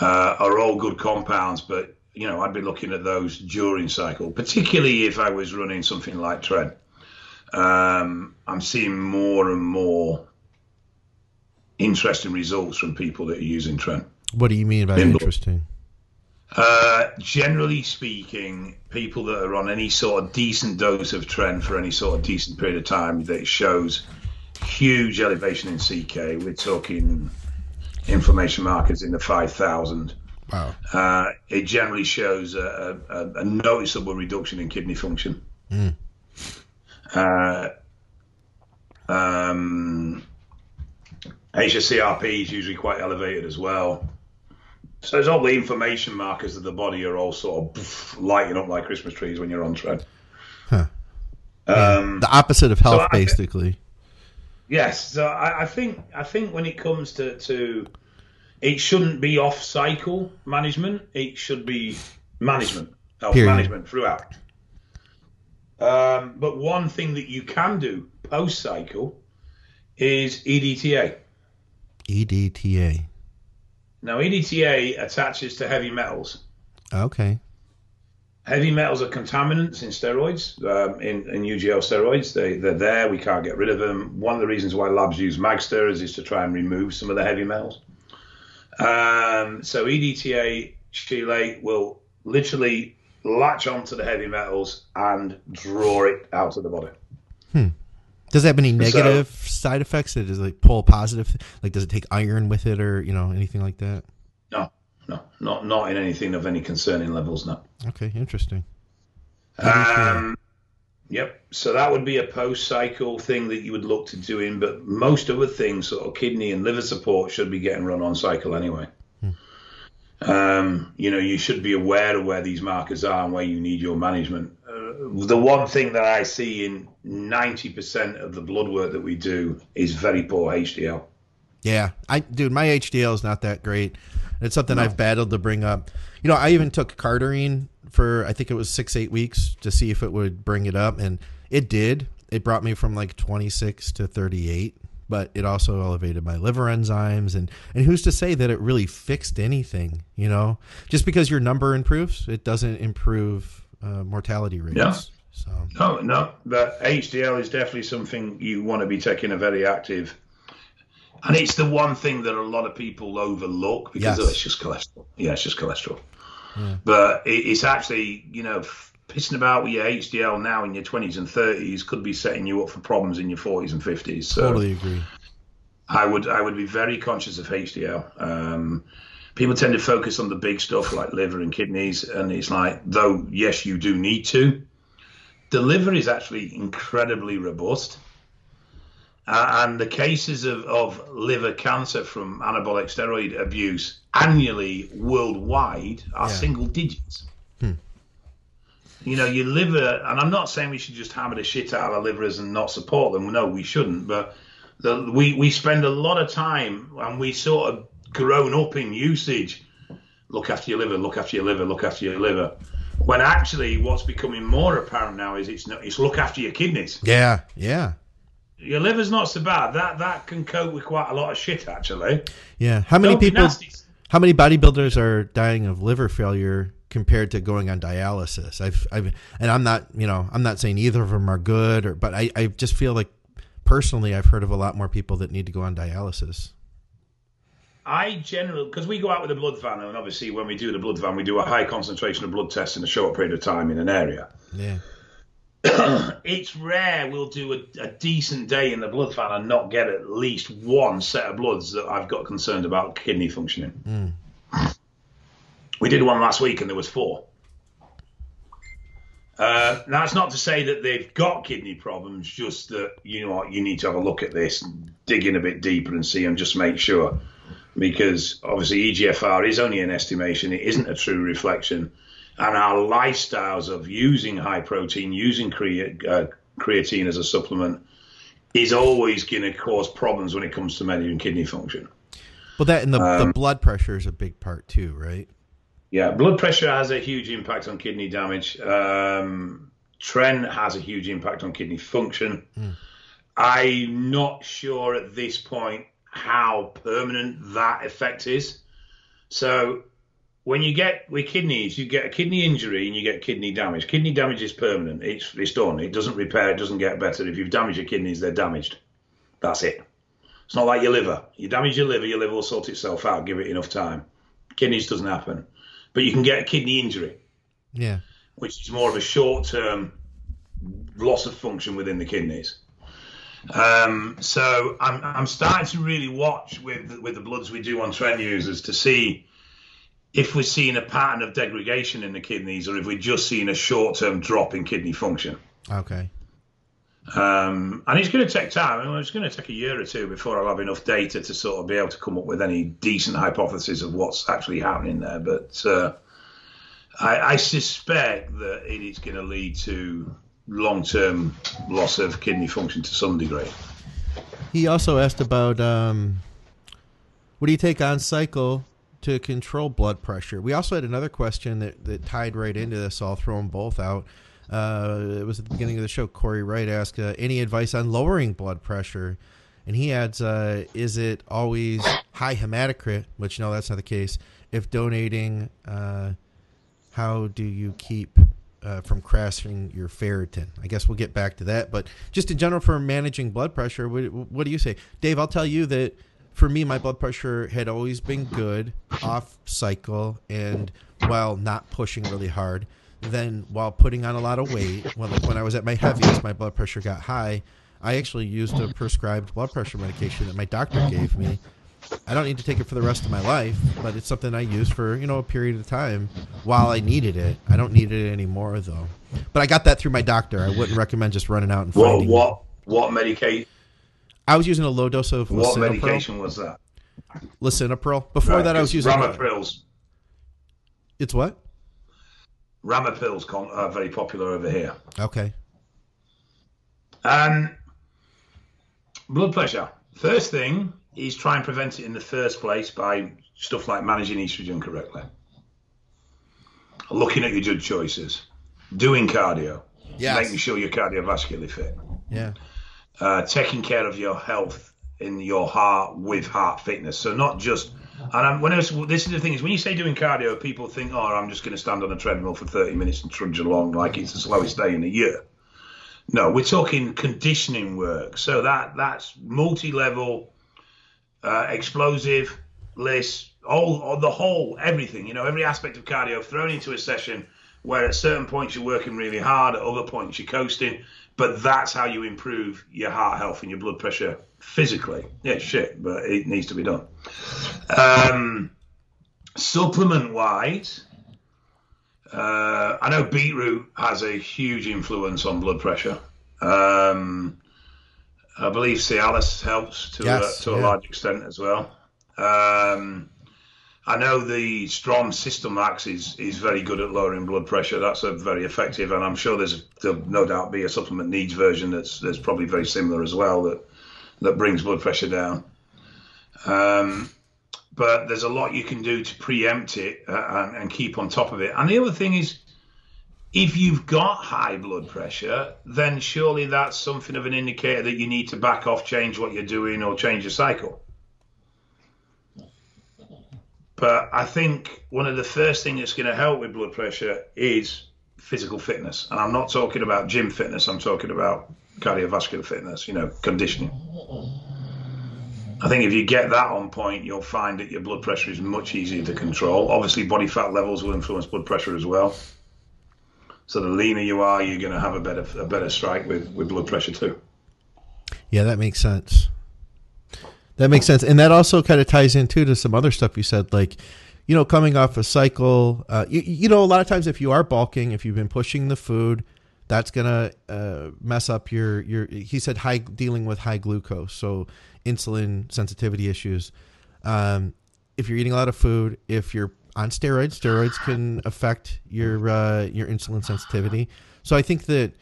uh, are all good compounds. But you know, I'd be looking at those during cycle, particularly if I was running something like Tren um, I'm seeing more and more interesting results from people that are using Tren. What do you mean by interesting? Uh, generally speaking, people that are on any sort of decent dose of Tren for any sort of decent period of time, that shows huge elevation in CK. We're talking inflammation markers in the 5,000. Wow. Uh, it generally shows a, a, a noticeable reduction in kidney function. Uh, um, HSCRP is usually quite elevated as well. So it's all the inflammation markers of the body are all sort of lighting up like Christmas trees when you're on tren. Huh. Um, The opposite of health, I- basically. Yes, so I, I think I think when it comes to, to it shouldn't be off cycle management. It should be management, health Period. management throughout. Um, but one thing that you can do post cycle is EDTA. EDTA. Now EDTA attaches to heavy metals. Okay. Heavy metals are contaminants in steroids, um, in, in UGL steroids. They, they're there. We can't get rid of them. One of the reasons why labs use mag stirrers is to try and remove some of the heavy metals. Um, so EDTA chelate will literally latch onto the heavy metals and draw it out of the body. Does it have any negative side effects? Does it like pull positive? Like, does it take iron with it, or you know anything like that? No, no, not not in anything of any concerning levels. No. Okay, interesting. Um, yep. So that would be a post-cycle thing that you would look to doing, but most other things, sort of kidney and liver support, should be getting run on cycle anyway. Um, you know, you should be aware of where these markers are and where you need your management. Uh, the one thing that I see in 90% of the blood work that we do is very poor HDL. Yeah, I dude, my HDL is not that great. It's something I've battled to bring up. You know, I even took cardarine for I think it was six eight weeks to see if it would bring it up, and it did. It brought me from like 26 to 38, but it also elevated my liver enzymes. And and who's to say that it really fixed anything? You know, just because your number improves, it doesn't improve uh, mortality rates. Yeah. So No, no, but HDL is definitely something you want to be taking a very active. And it's the one thing that a lot of people overlook because Yes. oh, it's just cholesterol. Yeah, it's just cholesterol. But it, it's actually, you know, pissing about with your HDL now in your 20s and 30s could be setting you up for problems in your 40s and 50s. So totally agree. I would I would be very conscious of HDL. Um, people tend to focus on the big stuff like liver and kidneys, and it's like though yes you do need to. The liver is actually incredibly robust, uh, and the cases of, of liver cancer from anabolic steroid abuse annually worldwide are Yeah. single digits. You know, your liver, and I'm not saying we should just hammer the shit out of our livers and not support them. No, we shouldn't. But the, we we spend a lot of time, and we sort of grown up in usage. Look after your liver. Look after your liver. Look after your liver. When actually, what's becoming more apparent now is it's not, it's look after your kidneys. Yeah, yeah, Your liver's not so bad. That that can cope with quite a lot of shit actually. yeah. How many Don't people? How many bodybuilders are dying of liver failure compared to going on dialysis? I've, I've, and I'm not, you know, I'm not saying either of them are good, or, but I, I just feel like personally, I've heard of a lot more people that need to go on dialysis. I generally, because we go out with a blood van, and obviously when we do the blood van, we do a high concentration of blood tests in a short period of time in an area. Yeah, It's rare we'll do a, a decent day in the blood van and not get at least one set of bloods that I've got concerned about kidney functioning. Mm. We did one last week and there was four. Uh, now, it's not to say that they've got kidney problems, just that you know what, you need to have a look at this, dig in a bit deeper, and see and just make sure, because obviously EGFR is only an estimation; it isn't a true reflection, and our lifestyles of using high protein, using uh, creatine as a supplement, is always going to cause problems when it comes to measuring kidney function. well, that and the, the blood pressure is a big part too, right? Yeah, blood pressure has a huge impact on kidney damage. Um, Tren has a huge impact on kidney function. I'm not sure at this point how permanent that effect is. So, when you get with kidneys, you get a kidney injury and you get kidney damage. Kidney damage is permanent. It's it's done. It doesn't repair. It doesn't get better. If you've damaged your kidneys, they're damaged. That's it. It's not like your liver. You damage your liver, your liver will sort itself out. Give it enough time. Kidneys doesn't happen but you can get a kidney injury, Yeah, which is more of a short term loss of function within the kidneys. Um, so I'm, I'm starting to really watch with with the bloods we do on Tren users to see if we're seeing a pattern of degradation in the kidneys or if we're just seeing a short term drop in kidney function. okay. Um, and it's going to take time. I mean, it's going to take a year or two before I'll have enough data to sort of be able to come up with any decent hypothesis of what's actually happening there. But uh, I, I, suspect that it is going to lead to long-term loss of kidney function to some degree. He also asked about um, what do you take on cycle to control blood pressure? We also had another question that, that tied right into this. I'll throw them both out. Uh, it was at the beginning of the show. Corey Wright asked, uh, "Any advice on lowering blood pressure?" And he adds, uh, "Is it always high hematocrit?" Which no, that's not the case. If donating, uh, how do you keep uh, from crashing your ferritin? I guess we'll get back to that. But just in general, for managing blood pressure, what, what do you say, Dave? I'll tell you that for me, my blood pressure had always been good, off cycle, and while not pushing really hard then while putting on a lot of weight, when, when I was at my heaviest, my blood pressure got high. I actually used a prescribed blood pressure medication that my doctor gave me. I don't need to take it for the rest of my life, but it's something I use for you know a period of time while I needed it. I don't need it anymore though. But I got that through my doctor. I wouldn't recommend just running out and finding. What what what medication? I was using a low dose of. What medication was that? Lisinopril. Before right, that, I was using. Ramiprils. It's what? Ramipril's con- are very popular over here. Okay. Um, blood pressure. First thing is try and prevent it in the first place by stuff like managing estrogen correctly, looking at your judge choices, doing cardio, yes. making sure you're cardiovascularly fit. Yeah. Uh, taking care of your health in your heart with heart fitness. So not just and I'm, when I was, this is the thing is when you say doing cardio, people think, oh, I'm just going to stand on a treadmill for 30 minutes and trudge along like it's the slowest day in a year. No, we're talking conditioning work. So that that's multi-level, uh, explosive list, all, all the whole everything. You know, every aspect of cardio thrown into a session where at certain points you're working really hard, at other points you're coasting. But that's how you improve your heart health and your blood pressure physically. Yeah, shit, but it needs to be done. Um, supplement wise, uh, I know beetroot has a huge influence on blood pressure. Um, I believe Cialis helps to, yes, to yeah. a large extent as well. Um, I know the Strom Systemax is, is very good at lowering blood pressure. That's a very effective, and I'm sure there's there'll no doubt be a supplement needs version that's that's probably very similar as well that that brings blood pressure down. Um, but there's a lot you can do to preempt it uh, and, and keep on top of it. And the other thing is, if you've got high blood pressure, then surely that's something of an indicator that you need to back off, change what you're doing, or change your cycle. But I think one of the first things that's going to help with blood pressure is physical fitness. And I'm not talking about gym fitness, I'm talking about cardiovascular fitness, you know, conditioning. I think if you get that on point, you'll find that your blood pressure is much easier to control. Obviously, body fat levels will influence blood pressure as well. So the leaner you are, you're going to have a better a better strike with, with blood pressure too. Yeah, that makes sense. That makes sense, and that also kind of ties into to some other stuff you said, like you know, coming off a cycle. Uh, you, you know, a lot of times if you are bulking, if you've been pushing the food, that's gonna uh, mess up your your. He said high dealing with high glucose, so insulin sensitivity issues. Um, if you're eating a lot of food, if you're on steroids, steroids can affect your uh, your insulin sensitivity. So I think that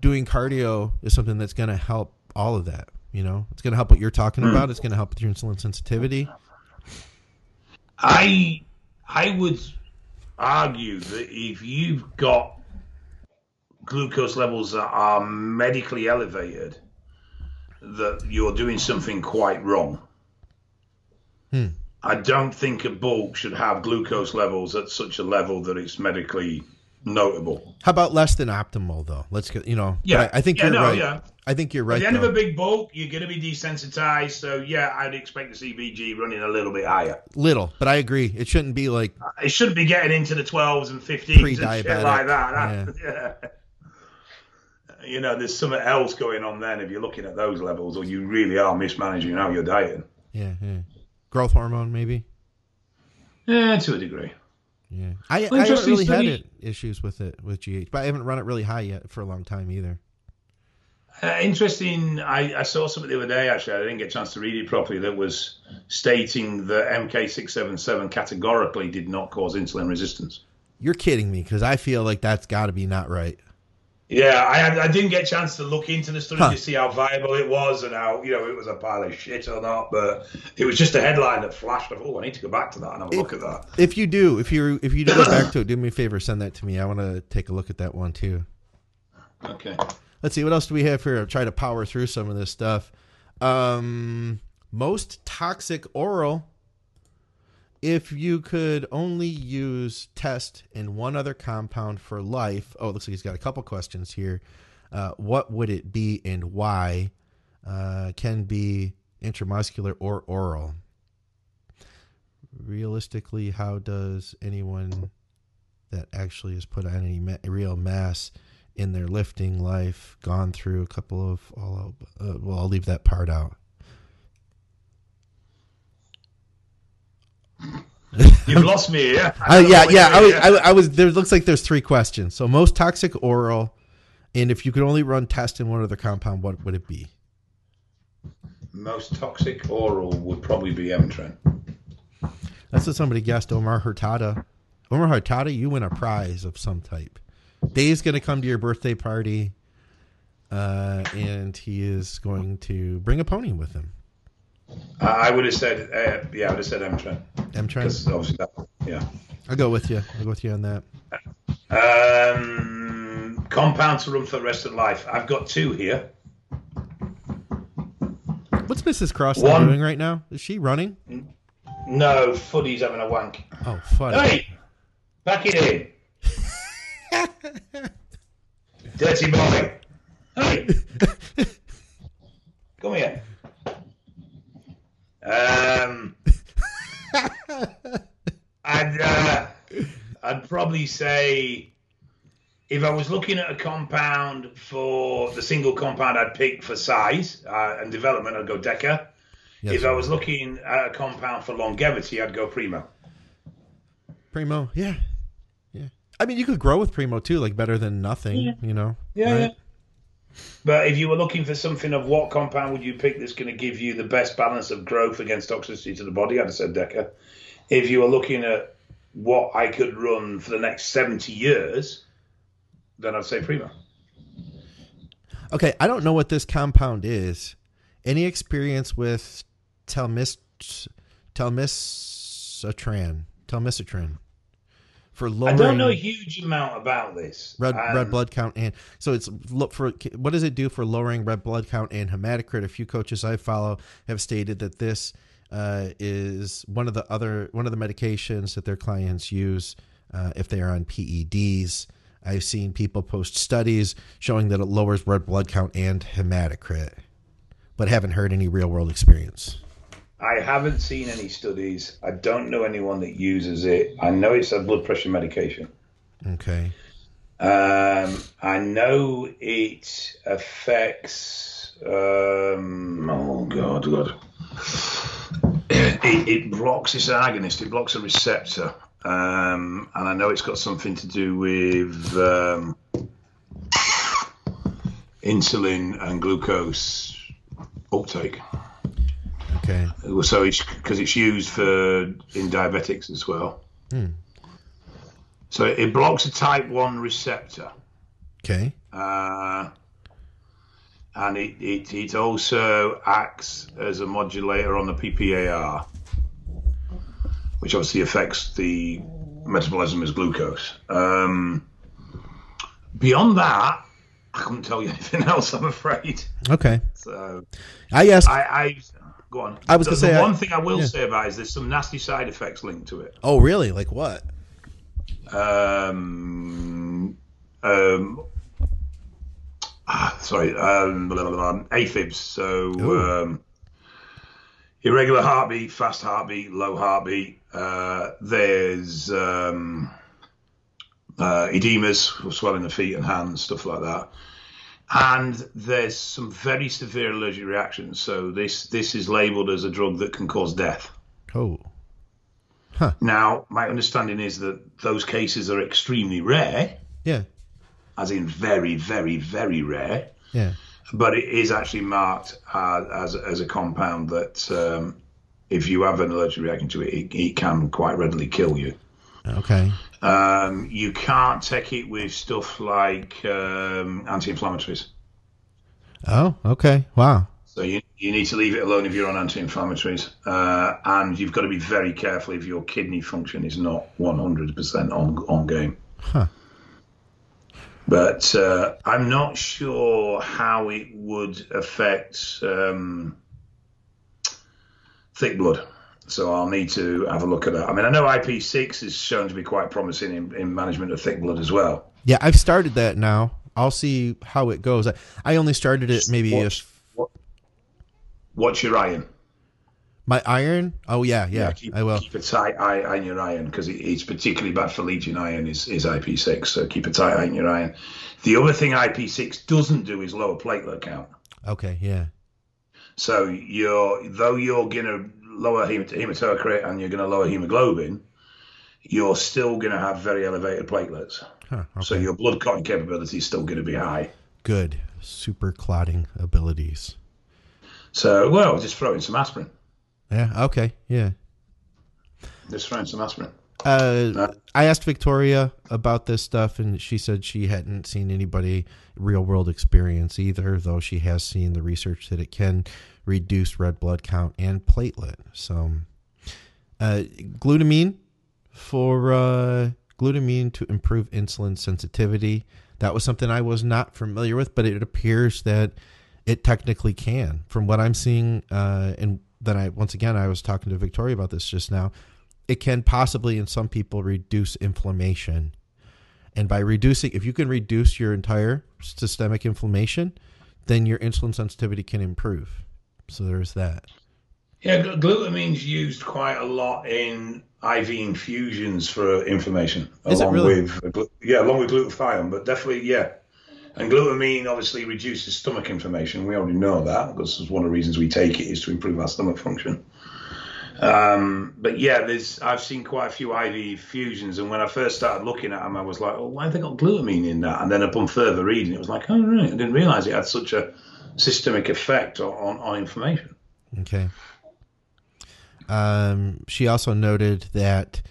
doing cardio is something that's going to help all of that. You know, it's going to help what you're talking mm. about. It's going to help with your insulin sensitivity. I I would argue that if you've got glucose levels that are medically elevated, that you're doing something quite wrong. Hmm. I don't think a bulk should have glucose levels at such a level that it's medically notable. How about less than optimal though? Let's get you know. Yeah, I, I think yeah, you're no, right. Yeah. I think you're right. At the end though. of a big bulk, you're going to be desensitized. So yeah, I'd expect the see BG running a little bit higher. Little, but I agree. It shouldn't be like uh, it shouldn't be getting into the 12s and 15s and shit like that. Yeah. yeah. Uh, you know, there's something else going on then if you're looking at those levels, or you really are mismanaging how you're dieting. Yeah, yeah. Growth hormone, maybe. Yeah, to a degree. Yeah, I, well, I haven't really study. had it, issues with it with GH, but I haven't run it really high yet for a long time either. Uh, interesting. I, I saw something the other day. Actually, I didn't get a chance to read it properly. That was stating that MK677 categorically did not cause insulin resistance. You're kidding me because I feel like that's got to be not right. Yeah, I, I didn't get a chance to look into the study Huh. to see how viable it was and how you know it was a pile of shit or not. But it was just a headline that flashed. I thought, oh, I need to go back to that and have a look at that. If you do, if you if you do go back to it, do me a favor, send that to me. I want to take a look at that one too. Okay. Let's see what else do we have here. I'll try to power through some of this stuff. Um, most toxic oral. If you could only use test and one other compound for life, oh, it looks like he's got a couple questions here. Uh, what would it be and why? Uh, can be intramuscular or oral. Realistically, how does anyone that actually has put on any ma- real mass in their lifting life gone through a couple of all uh, well i'll leave that part out You've lost me here. I, yeah yeah I was, I, I was there looks like there's three questions. So most toxic oral and if you could only run test in one other compound what would it be? Most toxic oral would probably be M-Tren. that's what somebody guessed omar hurtada. Omar hurtada you win a prize of some type. Dave's going to come to your birthday party uh, and he is going to bring a pony with him I would have said, uh, yeah, I would have said trying Because obviously that, yeah. i'll go with you i'll go with you on that Um, compound to run for the rest of life. I've got two here. What's Mrs. Cross doing right now? Is she running? No, Fuddy's having a wank. Oh, fun. Hey, back it in. Dirty boy. Hey, come here. Um, I'd, uh, I'd probably say if I was looking at a compound for the single compound I'd pick for size uh, and development, I'd go Deca. Yes, if I was looking at a compound for longevity, I'd go Primo. Primo, yeah, yeah. I mean, you could grow with Primo too, like better than nothing. You know. Yeah, right? yeah. But if you were looking for something of what compound would you pick that's going to give you the best balance of growth against toxicity to the body, I'd have said Deca. If you were looking at what I could run for the next 70 years, then I'd say Primo. Okay, I don't know what this compound is. Any experience with telmis telmisartan? Telmisartan for I don't know a huge amount about this. red Um, red blood count and so it's look for what does it do for lowering red blood count and hematocrit? A few coaches I follow have stated that this uh, is one of the other one of the medications that their clients use uh, if they are on PEDs. I've seen people post studies showing that it lowers red blood count and hematocrit, but haven't heard any real world experience. I haven't seen any studies. I don't know anyone that uses it. I know it's a blood pressure medication. Okay. Um, I know it affects. Um, oh God, God. It, it blocks. It's an agonist. It blocks a receptor, um, and I know it's got something to do with um, insulin and glucose uptake. Okay. So it's because it's used for in diabetics as well. So it blocks a type one receptor. Okay. Uh, and it, it, it also acts as a modulator on the PPAR, which obviously affects the metabolism as glucose. Um, beyond that, I couldn't tell you anything else, I'm afraid. Okay. So I asked. I, I go on. I was the, gonna say, the I- one thing I will yeah. say about it is there's some nasty side effects linked to it. oh, really? Like what? um, um, ah, sorry, um, blah, blah, blah, AFibs. So um, irregular heartbeat, fast heartbeat, low heartbeat. Uh, there's um, uh, edemas, swelling the feet and hands, stuff like that. And there's some very severe allergic reactions. So this this is labelled as a drug that can cause death. Oh. Now, my understanding is that those cases are extremely rare Yeah. as in very, very, very rare. Yeah. but it is actually marked uh, as as a compound that um, if you have an allergic reaction to it, it, it can quite readily kill you. Okay. Um, you can't take it with stuff like um, anti-inflammatories. Oh, okay. Wow. So you, you need to leave it alone if you're on anti-inflammatories, uh, and you've got to be very careful if your kidney function is not 100% on on game. Huh. But uh, I'm not sure how it would affect um, thick blood. So I'll need to have a look at that. I mean, I know IP6 is shown to be quite promising in, in management of thick blood as well. Yeah, I've started that now. I'll see how it goes. I, I only started it maybe a, What's, what, what's your iron? my iron. Oh yeah, yeah, keep, I will. keep a tight eye on your iron because it, it's particularly bad for leaching iron is, is IP6. So keep a tight eye on your iron. The other thing IP6 doesn't do is lower platelet count. Okay, yeah. So you're though you're gonna lower hemat- hematocrit and you're gonna lower hemoglobin, you're still gonna have very elevated platelets. Huh, okay. So your blood clotting capability is still gonna be high. Good super clotting abilities. So well, just throw in some aspirin. Yeah. Okay. Yeah. Just throw in some aspirin. Uh, I asked Victoria about this stuff, and she said she hadn't seen anybody real world experience either, though she has seen the research that it can reduce red blood count and platelet. So, uh, glutamine for uh, glutamine to improve insulin sensitivity. That was something I was not familiar with, but it appears that it technically can. From what I'm seeing, uh, and then I once again I was talking to Victoria about this just now it can possibly in some people reduce inflammation and by reducing if you can reduce your entire systemic inflammation then your insulin sensitivity can improve so there's that Yeah, glutamine's used quite a lot in IV infusions for inflammation. Is along really? with yeah, along with glutathione, but definitely yeah. And glutamine obviously reduces stomach inflammation. We already know that because it's one of the reasons we take it is to improve our stomach function. Um, but yeah, there's I've seen quite a few IV fusions, and when I first started looking at them, I was like, "Oh, why have they got glutamine in that?" And then upon further reading, it was like, "Oh, right, I didn't realize it had such a systemic effect on, on, on inflammation." okay. Um, she also noted that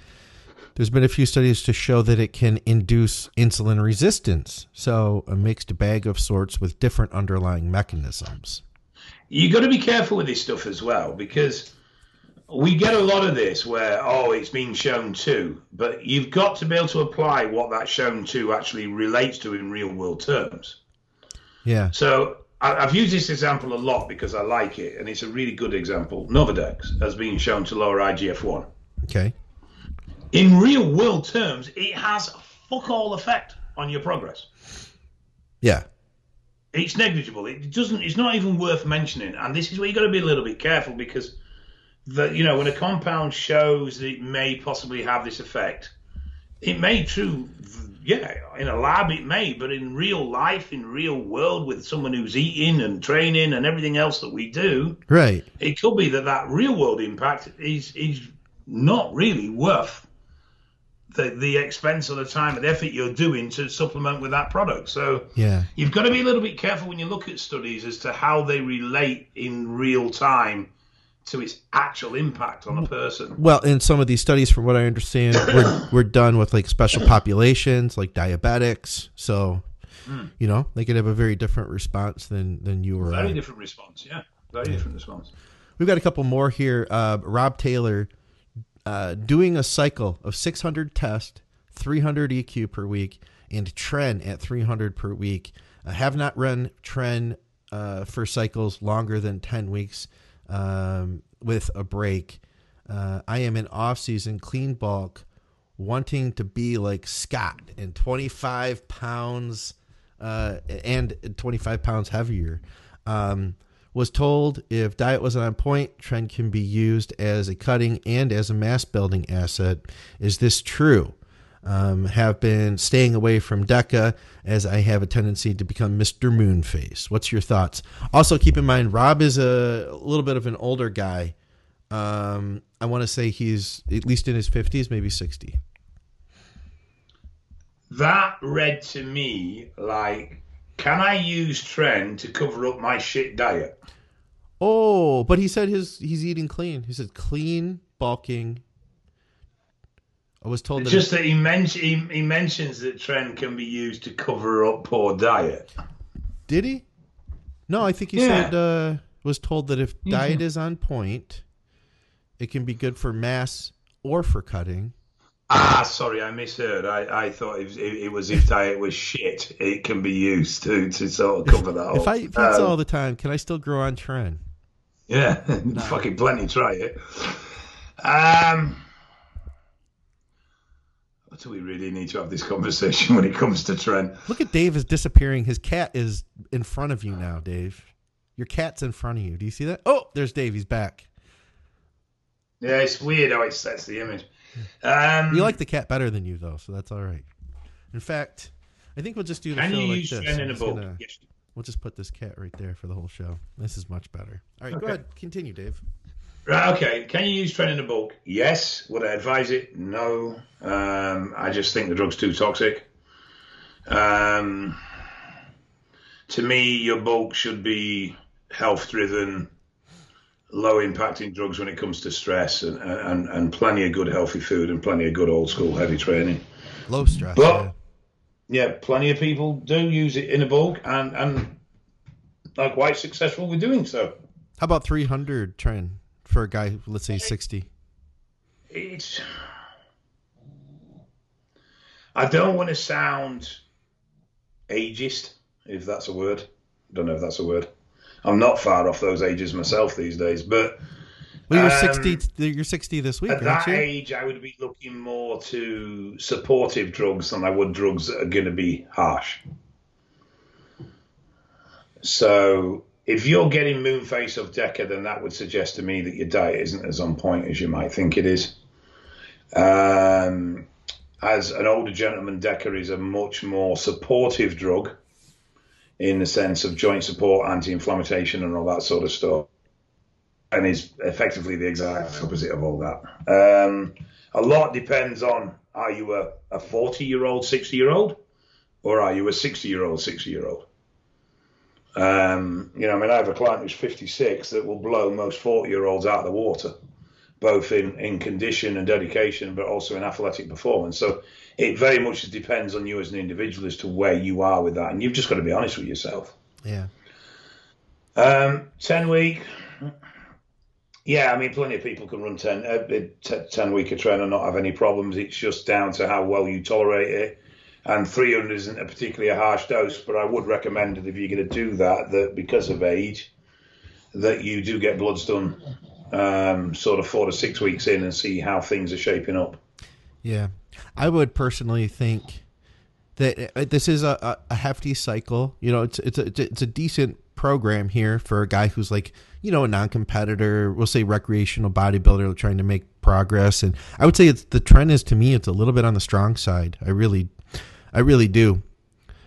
there's been a few studies to show that it can induce insulin resistance. So a mixed bag of sorts with different underlying mechanisms. You've got to be careful with this stuff as well because we get a lot of this where oh it's been shown to but you've got to be able to apply what that shown to actually relates to in real world terms. Yeah. So I've used this example a lot because I like it, and it's a really good example. Nolvadex has been shown to lower IGF-1. okay In real world terms, it has fuck all effect on your progress. yeah it's negligible. It doesn't. It's not even worth mentioning. And this is where you have got to be a little bit careful because the you know when a compound shows that it may possibly have this effect, it may true. Yeah, in a lab it may, but in real life, in real world, with someone who's eating and training and everything else that we do, right it could be that that real world impact is is not really worth the the expense or the time and effort you're doing to supplement with that product. So yeah you've got to be a little bit careful when you look at studies as to how they relate in real time to its actual impact on a person. Well, in some of these studies, from what I understand, we're, we're done with like special populations, like diabetics. So, you know, they could have a very different response than than you or Very different response, yeah. Very different response. We've got a couple more here. Uh, Rob Taylor uh, doing a cycle of 600 tests, 300 EQ per week, and Tren at 300 per week. I have not run Tren uh, for cycles longer than 10 weeks um, with a break. Uh, I am in off season clean bulk, wanting to be like Scott and 25 pounds uh, and 25 pounds heavier. Um, was told if diet wasn't on point, Tren can be used as a cutting and as a mass building asset. Is this true? Um, have been staying away from DECA as I have a tendency to become Mr. Moonface. What's your thoughts? Also, keep in mind, Rob is a, a little bit of an older guy. Um, I want to say he's at least in his 50s, maybe 60. That read to me like Can I use Tren to cover up my shit diet? Oh, but he said his he's eating clean. He said clean, bulking. I was told It's that just that he, men- he, he mentions that Tren can be used to cover up poor diet. did he? No, I think he Yeah. said uh, was told that if diet is on point, it can be good for mass or for cutting. Ah, sorry, I misheard. I, I thought it was, it, it was if diet was shit, it can be used to, to sort of cover that up. If up. I eat pizza Um, all the time, can I still grow on Tren? Yeah, fucking plenty. Try it. Um, do we really need to have this conversation when it comes to Tren? Look at Dave is disappearing. His cat is in front of you now, Dave. Your cat's in front of you. Do you see that? Oh, there's Dave. He's back. Yeah, it's weird how it sets the image. Um, You like the cat better than you, though, so that's all right. In fact, I think we'll just do the show like this. In a gonna- Yes. We'll just put this cat right there for the whole show. This is much better. All right, go ahead. Continue, Dave. Right, okay. Can you use Tren in a bulk? Yes. Would I advise it? No. Um, I just think the drug's too toxic. Um, to me, your bulk should be health driven, low impacting drugs when it comes to stress, and, and, and plenty of good healthy food and plenty of good old school heavy training. Low stress. But- yeah. Yeah, plenty of people do use it in a bulk and, and are quite successful with doing so. How about 300 Tren for a guy, let's say 60? it's I don't want to sound ageist, if that's a word. I Don't know if that's a word. I'm not far off those ages myself these days, but Well, you're Um, 60. You're 60 this week, at that you? age, I would be looking more to supportive drugs than I would drugs that are going to be harsh. So, if you're getting Moonface of Deca, then that would suggest to me that your diet isn't as on point as you might think it is. Um, as an older gentleman, Deca is a much more supportive drug in the sense of joint support, anti-inflammation, and all that sort of stuff and is effectively the exact opposite of all that. Um, a lot depends on are you a, a 40 year old, 60 year old, or are you a 60 year old, 60 year old? Um, you know, I mean, I have a client who's 56 that will blow most 40 year olds out of the water, both in, in condition and dedication, but also in athletic performance. So it very much depends on you as an individual as to where you are with that. And you've just got to be honest with yourself. Yeah. Um, 10 week. Yeah, I mean, plenty of people can run 10, uh, 10 week a train and not have any problems. It's just down to how well you tolerate it. And 300 isn't a particularly a harsh dose, but I would recommend that if you're going to do that, that because of age, that you do get bloods done um, sort of four to six weeks in and see how things are shaping up. Yeah, I would personally think that uh, this is a, a, hefty cycle. You know, it's it's a- it's a decent program here for a guy who's like you know a non-competitor, we'll say recreational bodybuilder trying to make progress. And I would say it's the Tren is to me it's a little bit on the strong side. I really, I really do.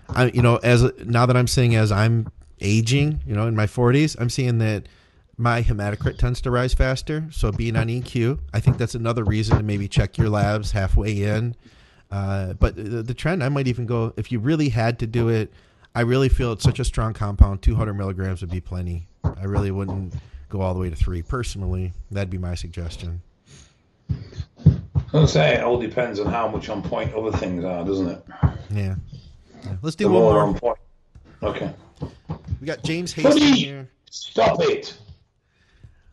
I you know as now that I'm seeing as I'm aging, you know, in my 40s, I'm seeing that my hematocrit tends to rise faster. So being on EQ, I think that's another reason to maybe check your labs halfway in. Uh, but the, the Tren, I might even go if you really had to do it. I really feel it's such a strong compound. 200 milligrams would be plenty. I really wouldn't go all the way to three personally. That'd be my suggestion. I'll say it all depends on how much on point other things are, doesn't it? Yeah. Yeah. Let's do The one more on point. Okay. We got James Hastings here. Stop it.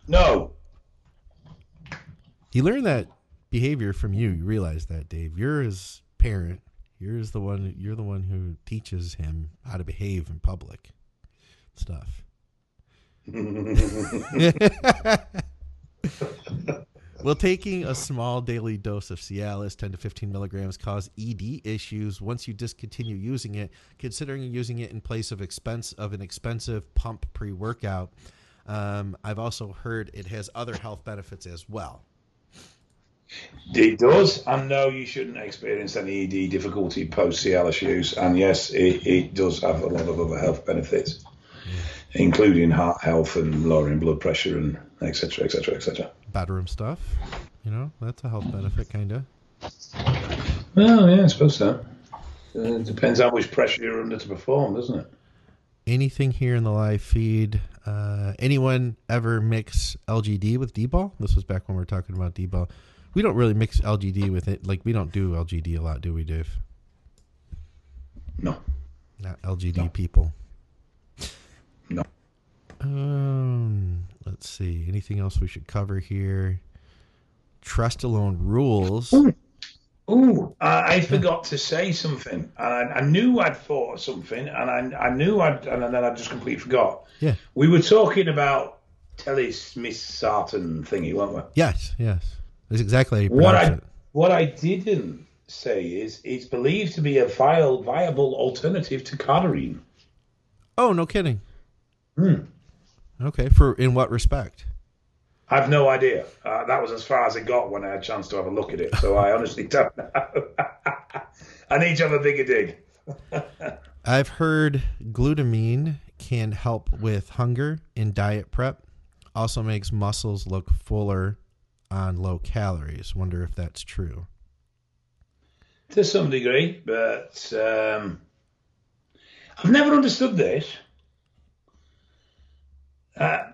No. He learned that behavior from you. You realize that, Dave. You're his parent. You're the one. You're the one who teaches him how to behave in public. Stuff. Will taking a small daily dose of Cialis, 10 to 15 milligrams, cause ED issues once you discontinue using it? Considering using it in place of expense of an expensive pump pre-workout, um, I've also heard it has other health benefits as well. It does, and no, you shouldn't experience any ED difficulty post Cialis use. And yes, it, it does have a lot of other health benefits, including heart health and lowering blood pressure and etc. etc. etc. bedroom stuff. You know, that's a health benefit, kind of. Well, yeah, I suppose so. Uh, It depends how much pressure you're under to perform, doesn't it? anything here in the live feed. Uh, anyone ever mix LGD with D-bol? This was back when we were talking about D-bol. We don't really mix LGD with it. Like we don't do LGD a lot, do we, Dave? No. Not LGD people. No. Um, let's see. Anything else we should cover here? Trestolone rules. Ooh, Ooh I, I forgot to say something, and I, I, knew I'd thought of something, and I, I knew I'd, and then I just completely forgot. Yeah. We were talking about Telmisartan thingy, weren't we? Yes, yes. That's exactly what I it. what I didn't say is it's believed to be a viable, viable alternative to cardarine. Oh, no kidding. Hmm. Okay, for in what respect? I've no idea. Uh, that was as far as it got when I had a chance to have a look at it. So I honestly don't know. I need to have a bigger dig. I've heard glutamine can help with hunger in diet prep. Also makes muscles look fuller on low calories. Wonder if that's true. To some degree, but um, I've never understood this. Uh,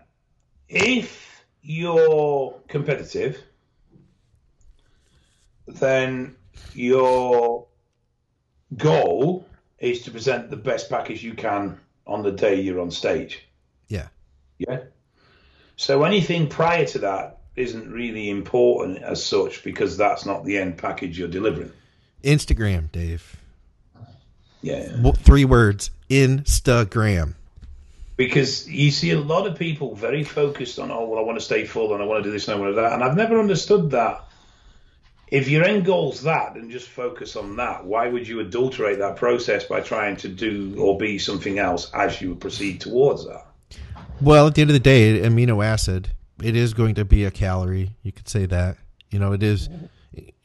if you're competitive, then your goal is to present the best package you can on the day you're on stage. Yeah. Yeah. So anything prior to that isn't really important as such because that's not the end package you're delivering. Instagram, Dave. Yeah. Three words Instagram. Because you see a lot of people very focused on, oh, well, I want to stay full and I want to do this and I want to do that. And I've never understood that. If your end goal's that, and just focus on that. Why would you adulterate that process by trying to do or be something else as you proceed towards that? Well, at the end of the day, amino acid, it is going to be a calorie. You could say that. You know, it is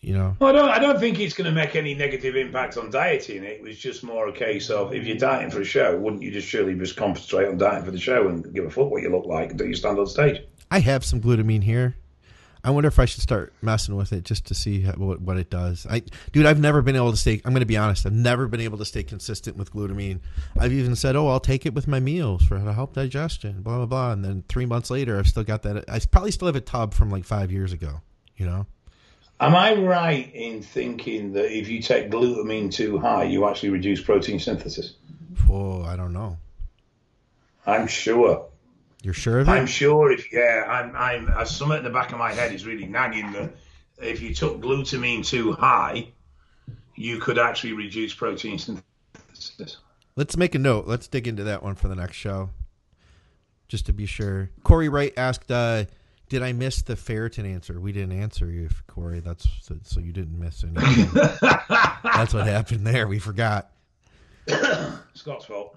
you know. Well, I don't. I don't think it's going to make any negative impact on dieting. It was just more a case of if you're dieting for a show, wouldn't you just surely just concentrate on dieting for the show and give a fuck what you look like until you stand on stage? I have some glutamine here. I wonder if I should start messing with it just to see how, what, what it does. I, dude, I've never been able to stay. I'm going to be honest. I've never been able to stay consistent with glutamine. I've even said, "Oh, I'll take it with my meals for to help digestion." Blah blah blah. And then three months later, I've still got that. I probably still have a tub from like five years ago. You know. Am I right in thinking that if you take glutamine too high, you actually reduce protein synthesis? Oh, I don't know. I'm sure. You're sure of it? I'm sure. If yeah, I'm. I'm. Uh, something in the back of my head is really nagging that if you took glutamine too high, you could actually reduce protein synthesis. Let's make a note. Let's dig into that one for the next show, just to be sure. Corey Wright asked. Uh, did I miss the ferritin answer? We didn't answer you, Corey. That's so, so you didn't miss anything. That's what happened there. We forgot. Scott's fault.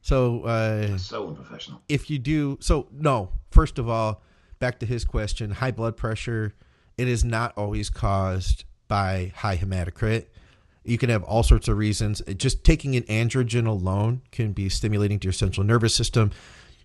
So uh, so unprofessional. If you do so, no. First of all, back to his question: high blood pressure. It is not always caused by high hematocrit. You can have all sorts of reasons. Just taking an androgen alone can be stimulating to your central nervous system.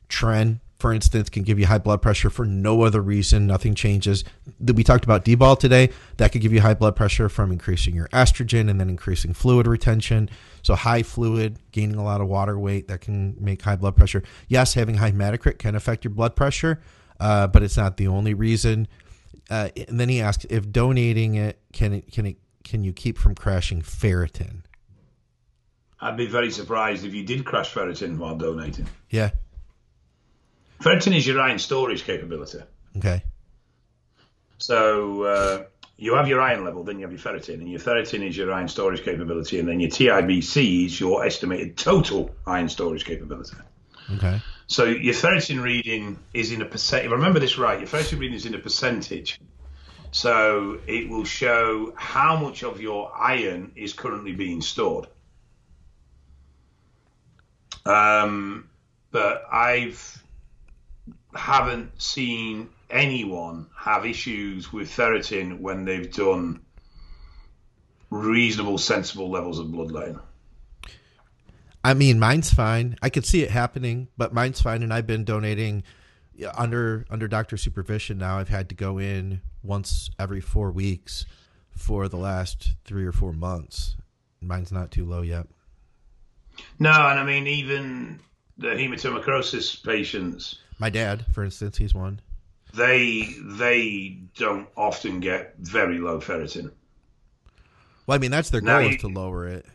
Tren for instance, can give you high blood pressure for no other reason. Nothing changes. That we talked about D-bol today. That could give you high blood pressure from increasing your estrogen and then increasing fluid retention. So high fluid, gaining a lot of water weight, that can make high blood pressure. Yes, having high hematocrit can affect your blood pressure, uh, but it's not the only reason. Uh, and then he asked if donating it can it, can it can you keep from crashing ferritin? I'd be very surprised if you did crash ferritin while donating. Yeah, Ferritin is your iron storage capability. Okay. So uh, you have your iron level, then you have your ferritin, and your ferritin is your iron storage capability, and then your TIBC is your estimated total iron storage capability. Okay. So your ferritin reading is in a percent. If I remember this right, your ferritin reading is in a percentage. So it will show how much of your iron is currently being stored. Um, but I've haven't seen anyone have issues with ferritin when they've done reasonable, sensible levels of blood letting. I mean, mine's fine. I could see it happening, but mine's fine, and I've been donating under under doctor supervision now. I've had to go in once every four weeks for the last three or four months. Mine's not too low yet. No, and I mean even the hemochromatosis patients, My dad, for instance, he's one. they they don't often get very low ferritin. Well, I mean, that's their Now goal you- is to lower it.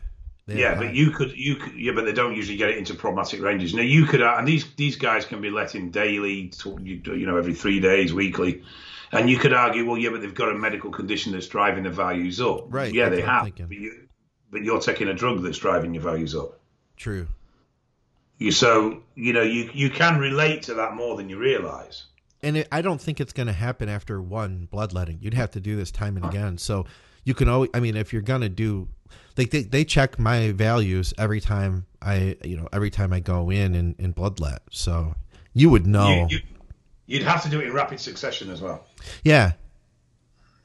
They Yeah, but high- you could you could yeah, but they don't usually get it into problematic ranges. Now you could, uh, and these these guys can be let in daily, to- you you know, every three days, weekly, and you could argue, well, yeah, but they've got a medical condition that's driving the values up. Right, Yeah, they have, but you but you're taking a drug that's driving your values up. True. You so you know you you can relate to that more than you realise. And it, I don't think it's going to happen after one bloodletting. You'd have to do this time and again. So you can always, I mean, if you're going to do, they, they they check my values every time I, you know, every time I go in and, and bloodlet. So you would know. You, you, you'd have to do it in rapid succession as well. yeah.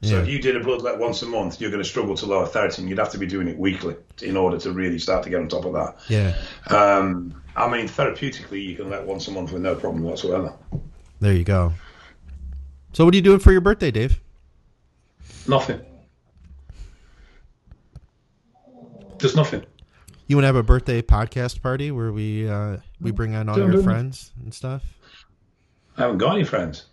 So Yeah. if you did a bloodlet once a month, you're going to struggle to lower ferritin. You'd have to be doing it weekly in order to really start to get on top of that. Yeah. Um, I mean, therapeutically, you can let once a month with no problem whatsoever. There you go. So what are you doing for your birthday, Dave? Nothing. Just nothing. You want to have a birthday podcast party where we uh, we bring on all your friends and stuff? I haven't got any friends.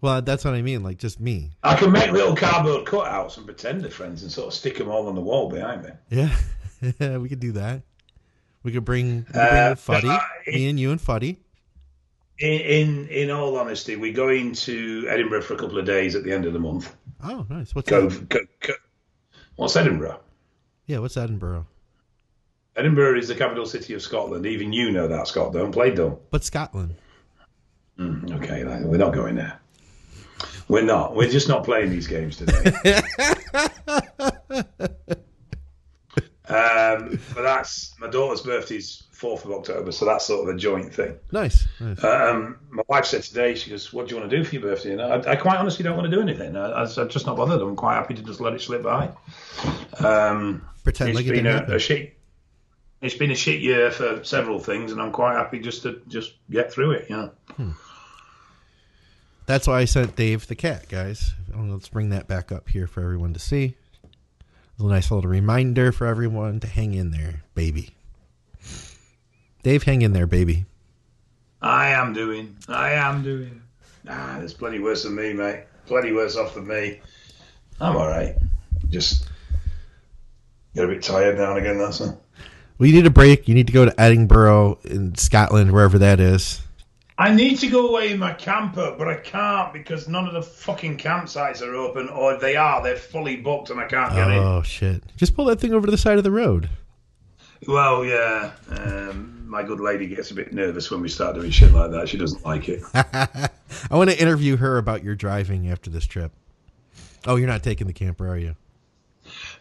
Well, that's what I mean. Like just me. I can make little cardboard cutouts and pretend they're friends and sort of stick them all on the wall behind me. Yeah, we could do that. We could bring, we bring Uh, Fuddy, uh, me and you and Fuddy. In, in in all honesty, we're going to Edinburgh for a couple of days at the end of the month. Oh, nice. What's Go, go, go. What's Edinburgh? Yeah, what's Edinburgh? Edinburgh is the capital city of Scotland. Even you know that, Scott. Don't play dumb. But Scotland. Mm, okay, we're not going there. We're not. We're just not playing these games today. um, but that's my daughter's birthday's fourth of October, so that's sort of a joint thing. Nice. nice. Um, my wife said today, she goes, "What do you want to do for your birthday?" And I, I quite honestly don't want to do anything. I, I, I'm just not bothered. I'm quite happy to just let it slip by. Um, Pretend it's like it didn't a, happen. A shit, it's been a shit year for several things, and I'm quite happy just to just get through it. You know. That's why I sent Dave the cat, guys. Oh, Let's bring that back up here for everyone to see. A nice little reminder for everyone to hang in there, baby. Dave, hang in there, baby. I am doing. I am doing. Ah, there's plenty worse than me, mate. Plenty worse off than me. I'm all right. Just get a bit tired now and again. That's all. We need a break. You need to go to Edinburgh in Scotland, wherever that is. I need to go away in my camper, but I can't because none of the fucking campsites are open, or if they are, they're fully booked and I can't get in. Oh shit! Just pull that thing over to the side of the road. Well, yeah. Um, my good lady gets a bit nervous when we start doing shit like that. She doesn't like it. I want to interview her about your driving after this trip. Oh, you're not taking the camper, are you?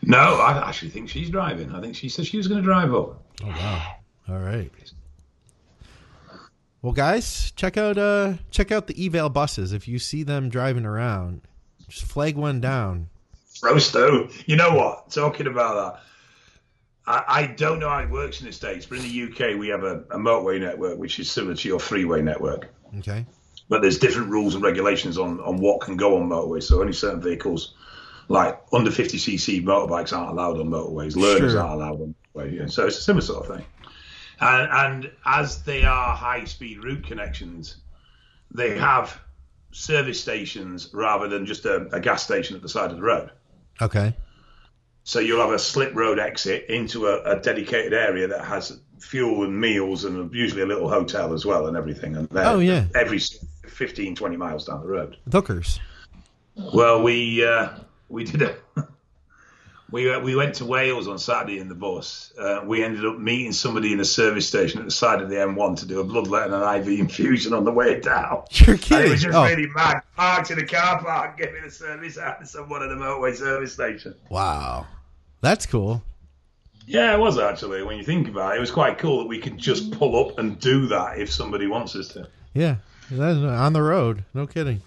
No, I actually think she's driving. I think she said she was going to drive up. Oh wow! All right. Well, guys, check out uh check out the eval buses. If you see them driving around, just flag one down. Rosto, you know what? Talking about that, I, I don't know how it works in the States, but in the UK, we have a, a motorway network which is similar to your freeway network. Okay. But there's different rules and regulations on, on what can go on motorways. So only certain vehicles, like under 50cc motorbikes, aren't allowed on motorways. Learners Sure. aren't allowed on motorways. Yeah. So it's a similar sort of thing. And, and as they are high speed route connections, they have service stations rather than just a, a gas station at the side of the road. Okay. So you'll have a slip road exit into a, a dedicated area that has fuel and meals and usually a little hotel as well and everything. And Oh, yeah. every 15, 20 miles down the road. Hookers. Well, we uh, we did a we uh, we went to Wales on Saturday in the bus. Uh, we ended up meeting somebody in a service station at the side of the M1 to do a bloodlet and an IV infusion on the way down. You're And it kidding. was just Oh, really mad. Parked in a car park, giving a service out to someone at a motorway service station. wow. That's cool. Yeah, it was actually. When you think about it, it was quite cool that we could just pull up and do that if somebody wants us to. Yeah. On the road. No kidding.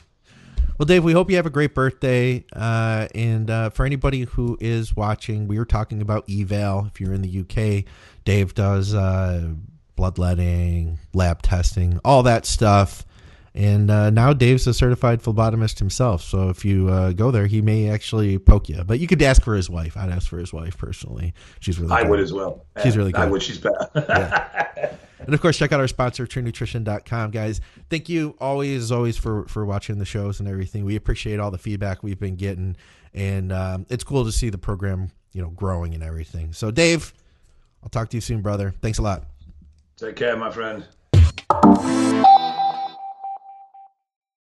Well, Dave, we hope you have a great birthday. Uh, and uh, for anybody who is watching, we were talking about eval. If you're in the UK, Dave does uh, bloodletting, lab testing, all that stuff. And uh, now Dave's a certified phlebotomist himself. So if you uh, go there, he may actually poke you. But you could ask for his wife. I'd ask for his wife personally. She's really. Good. I good. would as well. She's really good. I would. She's better. Yeah. And of course, check out our sponsor, TrueNutrition.com, guys. Thank you always, as always, for for watching the shows and everything. We appreciate all the feedback we've been getting, and um, it's cool to see the program, you know, growing and everything. So, Dave, I'll talk to you soon, brother. Thanks a lot. Take care, my friend.